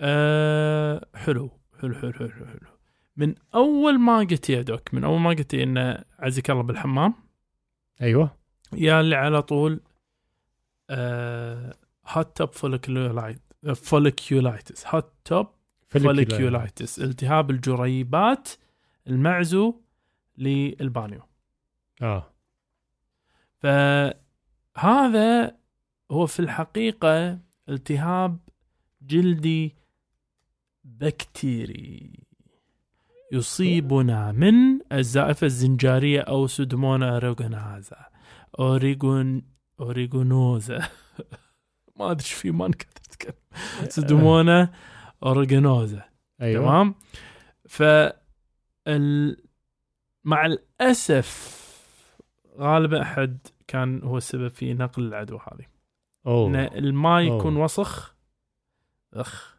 أه حلو حلو حلو حلو حلو من أول ما قلت يا دوك من أول ما قلت إن عزك الله بالحمام. أيوه. يا اللي على طول أه hot tub folliculit folliculitis hot tub folliculitis التهاب الجريبات المعزو للبانيو. آه. فهذا هو في الحقيقة التهاب جلدي بكتيري. يصيبنا من الزائفة الزنجارية أو سودومونا أوريغونازا أوريغون أوريغونوزا. <laughs> ما أدري في ما نكتب سودومونا أوريغونوزا. أيوه. تمام؟ ف. مع الأسف غالبا أحد كان هو السبب في نقل العدوى هذه. إن أوه. الماء يكون أوه. وسخ أخ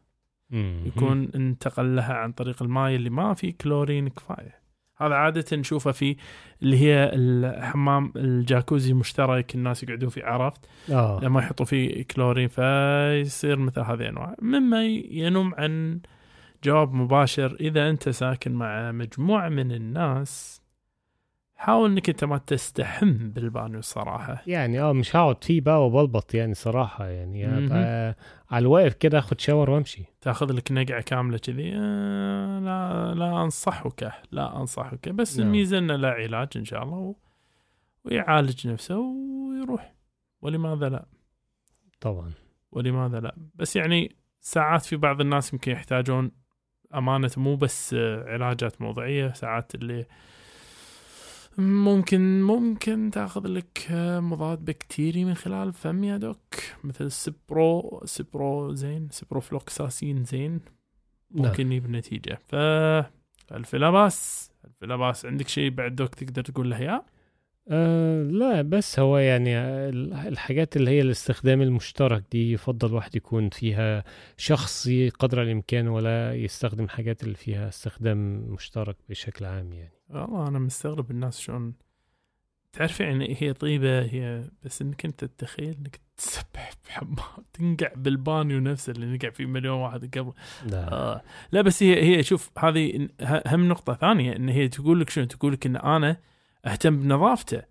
مم. يكون انتقل لها عن طريق الماء اللي ما فيه كلورين كفاية. هذا عادة نشوفه في اللي هي الحمام الجاكوزي المشترك الناس يقعدون فيه عرفت؟ آه. لما يحطوا فيه كلورين فيصير مثل هذه الأنواع. مما ينم عن جواب مباشر إذا أنت ساكن مع مجموعة من الناس حاول إنك أنت ما تستحم بالبانيو الصراحه يعني آه مش هقعد فيه بقى وبلبط يعني صراحة يعني. مهم. ابقى على الواقف كده آخد شاور وأمشي. تاخذ لك نقعة كاملة كذي. آه لا لا أنصحك لا أنصحك. بس نعم. الميزه إنه له علاج إن شاء الله و... ويعالج نفسه ويروح. ولماذا لا؟ طبعا. ولماذا لا؟ بس يعني ساعات في بعض الناس يمكن يحتاجون أمانة مو بس آه، علاجات موضعية ساعات اللي ممكن ممكن تاخذ لك آه، مضاد بكتيري من خلال الفم يا دوك مثل cipro cipro زين سبرو فلوكساسين زين ممكن يجيب نتيجة. ف ألف لا باس ألف لا باس عندك شيء بعد دوك تقدر تقول له إياه؟ آه لا بس هو يعني ال- الحاجات اللي هي الاستخدام المشترك دي يفضل واحد يكون فيها شخصي قدر الإمكان ولا يستخدم الحاجات اللي فيها استخدام مشترك بشكل عام يعني. والله أنا مستغرب الناس شلون. تعرف يعني هي طيبة هي بس إنك أنت تتخيل إنك تسبح بحمام تنقع بالبانيو نفسه اللي نقع فيه مليون واحد قبل. لا آه. لا بس هي هي شوف هذه هم نقطة ثانية إن هي تقول لك شنو؟ تقول لك إن أنا اهتم بنظافته.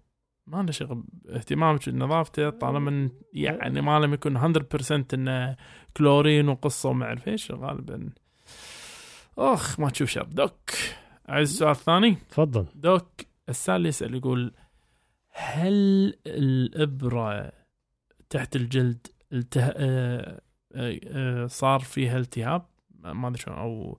ما له شغل اهتمامك بنظافته طالما يعني ما لم يكن 100% إنه كلورين وقصة وما أعرف إيش غالبا. أخ ما تشوف شر. دوك عايز السؤال الثاني. تفضل. دوك السائل يسأل يقول هل الإبرة تحت الجلد الته... آه، آه، آه، صار فيها التهاب؟ ما أدري شلون أو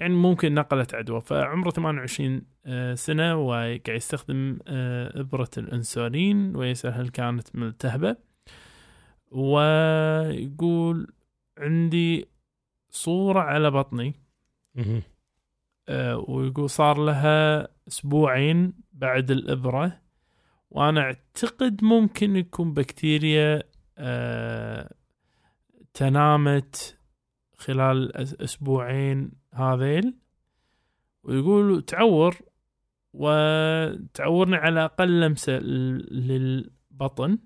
يعني ممكن نقلت عدوى. فعمره 28 آه، سنة وقاعد يستخدم آه، إبرة الأنسولين ويسأل هل كانت ملتهبة. ويقول عندي صورة على بطني. آه، ويقول صار لها أسبوعين بعد الإبرة. وأنا أعتقد ممكن يكون بكتيريا تنامت خلال أسبوعين هذيل ويقول تعور وتعورني على أقل لمسة للبطن.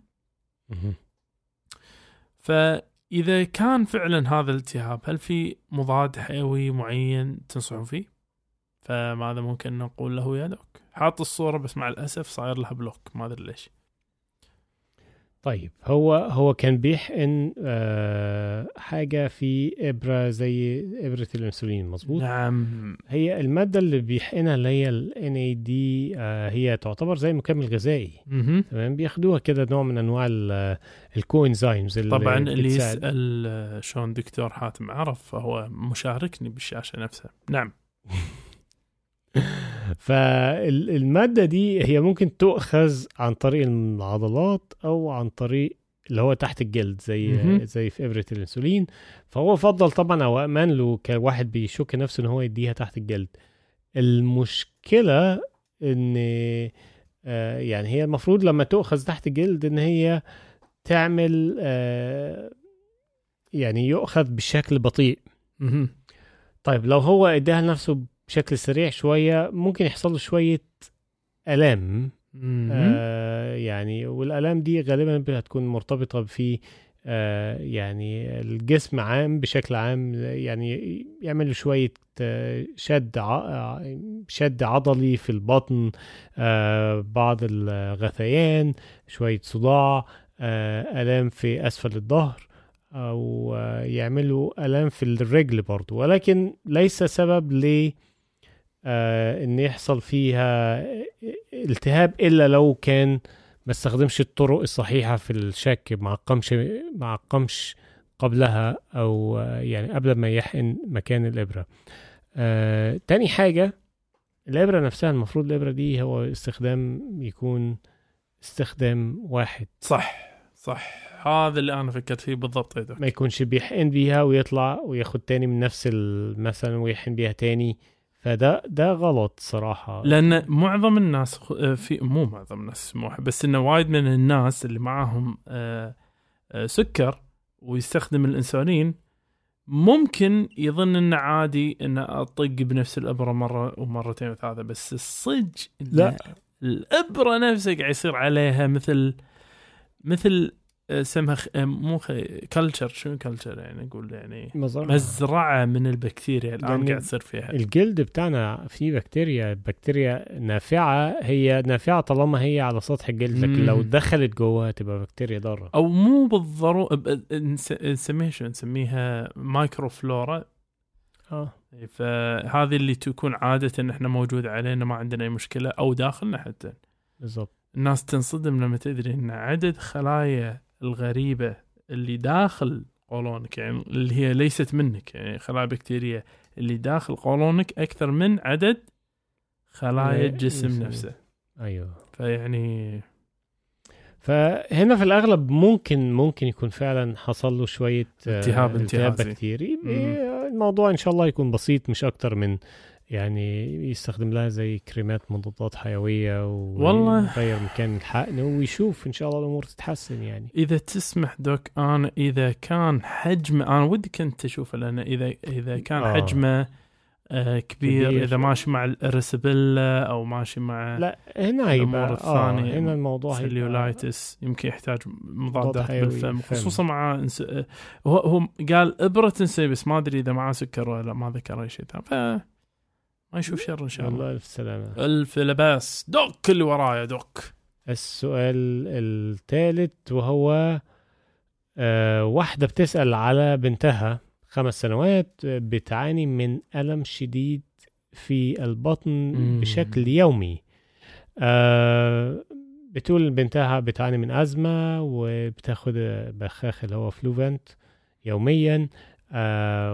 فإذا كان فعلا هذا الالتهاب هل في مضاد حيوي معين تنصحون فيه؟ فماذا ممكن نقول له يا دوك؟ حاط الصورة بس مع الأسف صاير لها بلوك ما أدري ليش. طيب هو هو كان بيحقن آه حاجة في إبرة زي إبرة الأنسولين مظبوط نعم هي المادة اللي بيحقنها اللي هي ال NAD آه هي تعتبر زي مكمل غذائي. تمام بياخدوها كده نوع من أنواع الكوينزايمز طبعا اللي يسأل آه، شلون دكتور حاتم عرف فهو مشاركني بالشاشة نفسها. نعم. <laughs> <laughs> فالمادة دي هي ممكن تؤخذ عن طريق العضلات أو عن طريق اللي هو تحت الجلد زي. زي في إبرة الإنسولين فهو فضل طبعا أو أمان له كواحد بيشك نفسه إن هو يديها تحت الجلد المشكلة إن آه، يعني هي المفروض لما تؤخذ تحت الجلد إن هي تعمل آه، يعني يؤخذ بشكل بطيء. طيب لو هو اداها لنفسه بشكل سريع شوية ممكن يحصل له شوية ألام مهم. آه يعني والآلام دي غالبا هتكون مرتبطة في آه يعني الجسم عام بشكل عام يعني يعمل له شوية آه، شد ع- شد عضلي في البطن آه بعض الغثيان شوية صداع آه آلام في أسفل الظهر أو آه، يعملوا آلام في الرجل برضو ولكن ليس سبب ل إن يحصل فيها التهاب إلا لو كان ما استخدمش الطرق الصحيحة في الشك ما عقمش ما عقمش قبلها أو آه، يعني قبل ما يحقن مكان الإبرة. آه، تاني حاجة الإبرة نفسها المفروض الإبرة دي هو استخدام يكون استخدام واحد. صح صح. هذا اللي أنا فكرت فيه بالضبط دكتور ما يكونش بيحقن بيها ويطلع وياخد تاني من نفس مثلا ويحقن بيها تاني فده ده غلط صراحة لأن معظم الناس خ- في مو معظم الناس مو بس إنه وايد من الناس اللي معاهم آه، آه، سكر ويستخدم الإنسولين ممكن يظن إنه عادي إنه أطق بنفس الإبرة مرة ومرتين وثلاثة بس الصج لا. الإبرة نفسها قاعد يصير عليها مثل مثل آه، سمها خ... آه، مو culture شنو culture يعني؟ أقول يعني مزرعة. مزرعة من البكتيريا الان يعني قاعد تصير فيها. الجلد بتاعنا فيه بكتيريا. بكتيريا نافعة. هي نافعة طالما هي على سطح الجلد لكن مم. لو دخلت جوه تبقى بكتيريا ضارة. أو مو بالضرورة ب- نس- نسميها شو نسميها microflora آه. فهذه اللي تكون عادة ان إحنا موجوده علينا ما عندنا أي مشكلة أو داخلنا حتى. بالظبط الناس تنصدم لما تدري إن عدد خلايا الغريبة اللي داخل قولونك يعني اللي هي ليست منك يعني خلايا بكتيريا اللي داخل قولونك أكثر من عدد خلايا لا، الجسم يس- نفسه أيوه فيعني فهنا في الأغلب ممكن ممكن يكون فعلا حصل له شوية آه، التهاب التهاب. بكتيري. إيه، الموضوع إن شاء الله يكون بسيط مش أكتر من يعني يستخدم لها زي كريمات مضادات حيوية والله. ويغير مكان الحقن ويشوف إن شاء الله الأمور تتحسن يعني إذا تسمح دوك أنا إذا كان حجمه أنا ودي كنت أشوفه لأن إذا إذا كان آه. حجمه آه كبير, كبير. إذا ماشي مع ال erysipelas أو ماشي مع لا هنا الأمور هيبقى الثانية آه هنا الموضوع cellulitis يمكن يحتاج مضادات بالفم. خصوصا مع انس... آه، هو هو قال إبرة انسولين بس ما أدري إذا معاه سكر ولا ما ذكر أي شيء ثاني ف ما يشوف شر إن شاء الله. والله ألف سلامة. ألف لا باس. دوك اللي ورايا دوك. السؤال الثالث وهو آه واحدة بتسأل على بنتها خمس سنوات بتعاني من ألم شديد في البطن مم. بشكل يومي. آه بتقول بنتها بتعاني من أزمة وبتاخد بخاخ اللي هو فلوفنت يوميا.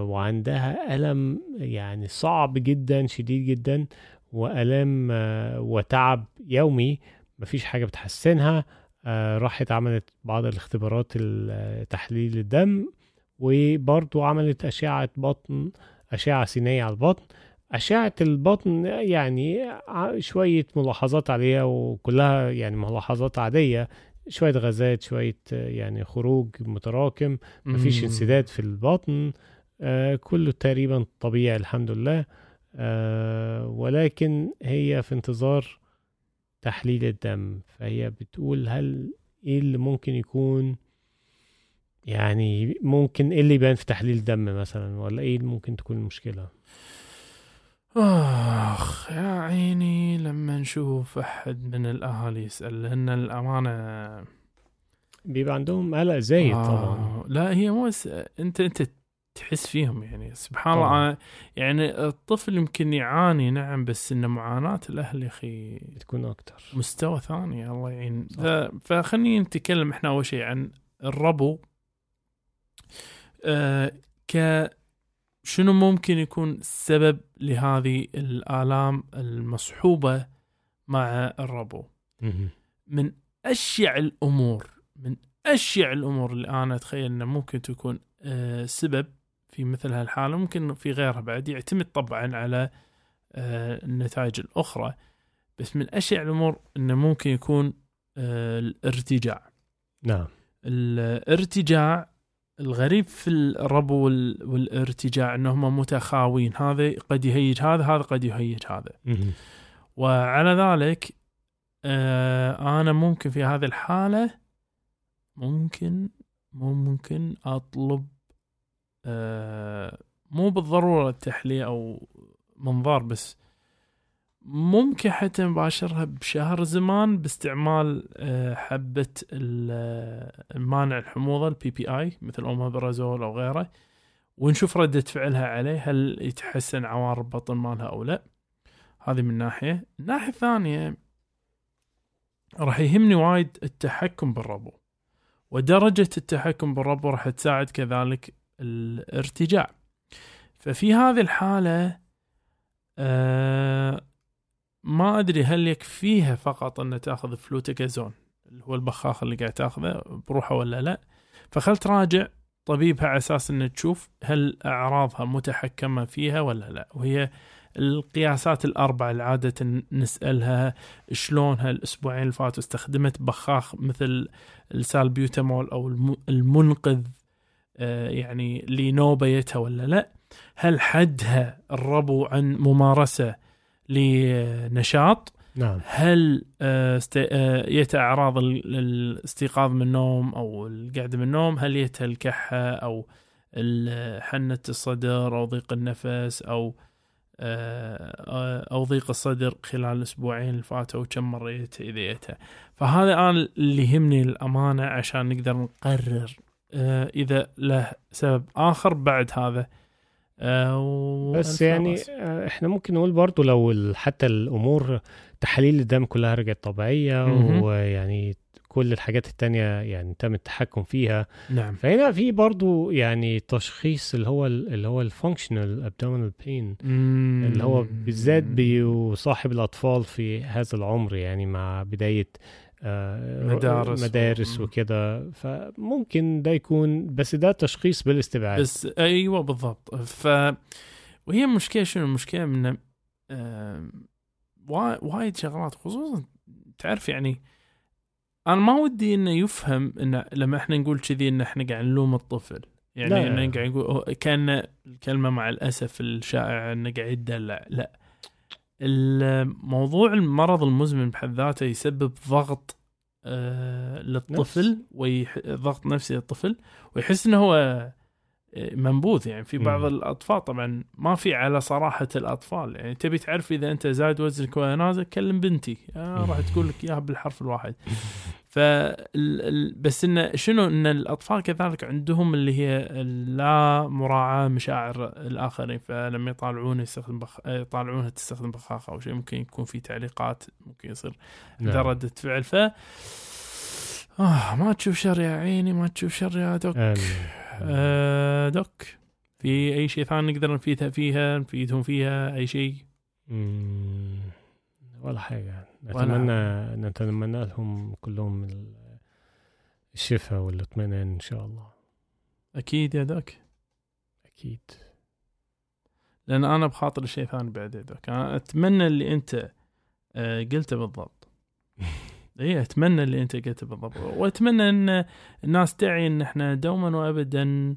وعندها ألم يعني صعب جدا شديد جدا وألم آه وتعب يومي مفيش حاجة بتحسنها. آه راحت عملت بعض الاختبارات ال- تحليل الدم وبرضو عملت أشعة بطن أشعة سينية على البطن. أشعة البطن يعني شوية ملاحظات عليها وكلها يعني ملاحظات عادية. شوية غازات شوية آه، يعني خروج متراكم مفيش. انسداد في البطن آه كله تقريبا طبيعي الحمد لله آه ولكن هي في انتظار تحليل الدم. فهي بتقول هل إيه اللي ممكن يكون يعني ممكن إيه اللي يبان في تحليل الدم مثلا؟ ولا إيه اللي ممكن تكون المشكلة؟ آخ يا عيني لما نشوف أحد من الاهالي يسأل لأن الأمانة. بيبقى عندهم قلق زايد طبعا. آه لا هي مو س... أنت أنت تحس فيهم يعني سبحان طبعاً. الله يعني الطفل يمكن يعاني نعم بس إن معاناة الأهل يا أخي بتكون أكتر. مستوى ثاني الله يعين. ف... فخلينا نتكلم إحنا أول شيء عن الربو. آه ك شنو ممكن يكون السبب لهذه الآلام المصحوبة مع الربو. من أشيع الأمور من أشيع الأمور اللي أنا أتخيل أنه ممكن تكون آه، سبب في مثل هالحالة ممكن في غيرها بعد يعتمد طبعا على آه، النتائج الأخرى. بس من أشيع الأمور أنه ممكن يكون آه، الارتجاع. نعم. الارتجاع الغريب في الربو وال- والارتجاع انهم متخاوين هذا قد يهيج هذا هذا قد يهيج هذا. وعلى ذلك آه أنا ممكن في هذه الحالة ممكن ممكن أطلب آه مو بالضرورة تحليل أو منظار بس ممكن حتى نباشرها بشهر زمان باستعمال آه، حبة ال- المانع الحموضة ال PPI مثل اومابرازول أو غيره ونشوف ردة فعلها عليه هل يتحسن عوارض البطن مالها أو لا. هذه من ناحية. الناحية الثانية راح يهمني وايد التحكم بالربو ودرجة التحكم بالربو راح تساعد كذلك الارتجاع. ففي هذه الحالة آه ما أدري هل يكفيها فقط أن تأخذ فلوتيكازون اللي هو البخاخ اللي قاعد تأخذه بروحه ولا لا. فخل تراجع طبيبها على أساس ان تشوف هل أعراضها متحكمة فيها ولا لا. وهي القياسات الاربعه اللي عادة نسألها شلونها الأسبوعين اللي فاتوا استخدمت بخاخ مثل السالبيوتامول أو الم- المنقذ آه، يعني لنوبيتها ولا لا. هل حدها الربو عن ممارسة لنشاط. نعم. هل آه، است- آه، يتا أعراض ال- الاستيقاظ من النوم أو القعده من النوم؟ هل يتا الكحة أو حنه الصدر أو ضيق النفس أو آه، أو ضيق الصدر خلال الاسبوعين اللي فاتوا وكم مرة إذا يتا فهذا أنا اللي يهمني الامانه عشان نقدر نقرر آه، إذا له سبب آخر بعد هذا آه، بس ألف يعني لا بأس. آه، إحنا ممكن نقول برضو لو حتى الأمور تحاليل الدم كلها رجعت طبيعية. ويعني كل الحاجات التانية يعني تم التحكم فيها نعم فهنا في برضو يعني تشخيص اللي هو اللي هو ال functional abdominal pain اللي هو بالذات بيصاحب الأطفال في هذا العمر يعني مع بداية آه، مدارس مدارس. وكده فممكن ده يكون بس ده تشخيص بالاستبعاد. بس أيوه بالضبط. ف وهي المشكلة شنو؟ المشكلة من وايد شغلات خصوصا تعرف يعني أنا ما ودي إنه يفهم إن لما إحنا نقول كذي إن إحنا قاعد نلوم الطفل. يعني. إنه قاعد نقول هو- كان الكلمة مع الأسف الشائعه إنه قاعد يدلع. لا. الموضوع المرض المزمن بحد ذاته يسبب ضغط آه للطفل وضغط نفسي للطفل ويحس إنه هو آه، منبوذ. يعني في بعض مم. الأطفال طبعا ما في على صراحة الأطفال. يعني تبي تعرف إذا أنت زايد وزنك ولا نازل كلم بنتي. آه راح تقول لك إياها بالحرف الواحد. <laughs> ف بس انه شنو إن الأطفال كذلك عندهم اللي هي لا مراعاة مشاعر الآخرين فلما يطالعون يستخدم بخ... يطالعونها تستخدم بخاخة أو شيء ممكن يكون في تعليقات ممكن يصير نعم. ردة فعل. ف آه ما تشوف شر يا عيني ما تشوف شر يا دوك. آمين. آه دوك. في أي شيء ثاني نقدر نفيدها فيها نفيدهم فيها؟ أي شيء؟ ولا ولا نتمنى نتمنى لهم كلهم ال- الشفاء والإطمئنان إن شاء الله. أكيد يا دوك. أكيد. لأن أنا بخاطر شيء ثاني بعد يا دوك. أنا أتمنى اللي أنت آه قلته بالضبط. <laughs> اي أتمنى اللي أنت قلته بالضبط. وأتمنى إن الناس تعي إن إحنا دوما وابدا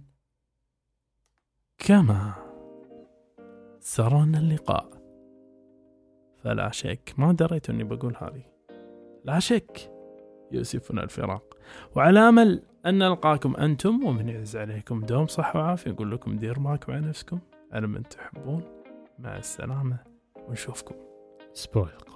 كما سرنا اللقاء. فلا شك. ما دريت إني بقول هذه. لا شك. يؤسفنا الفراق. وعلى أمل أن نلقاكم أنتم ومن يعز عليكم دوم صحة وعافية نقول لكم دير معكم على نفسكم. على من تحبون. مع السلامة. ونشوفكم. القادم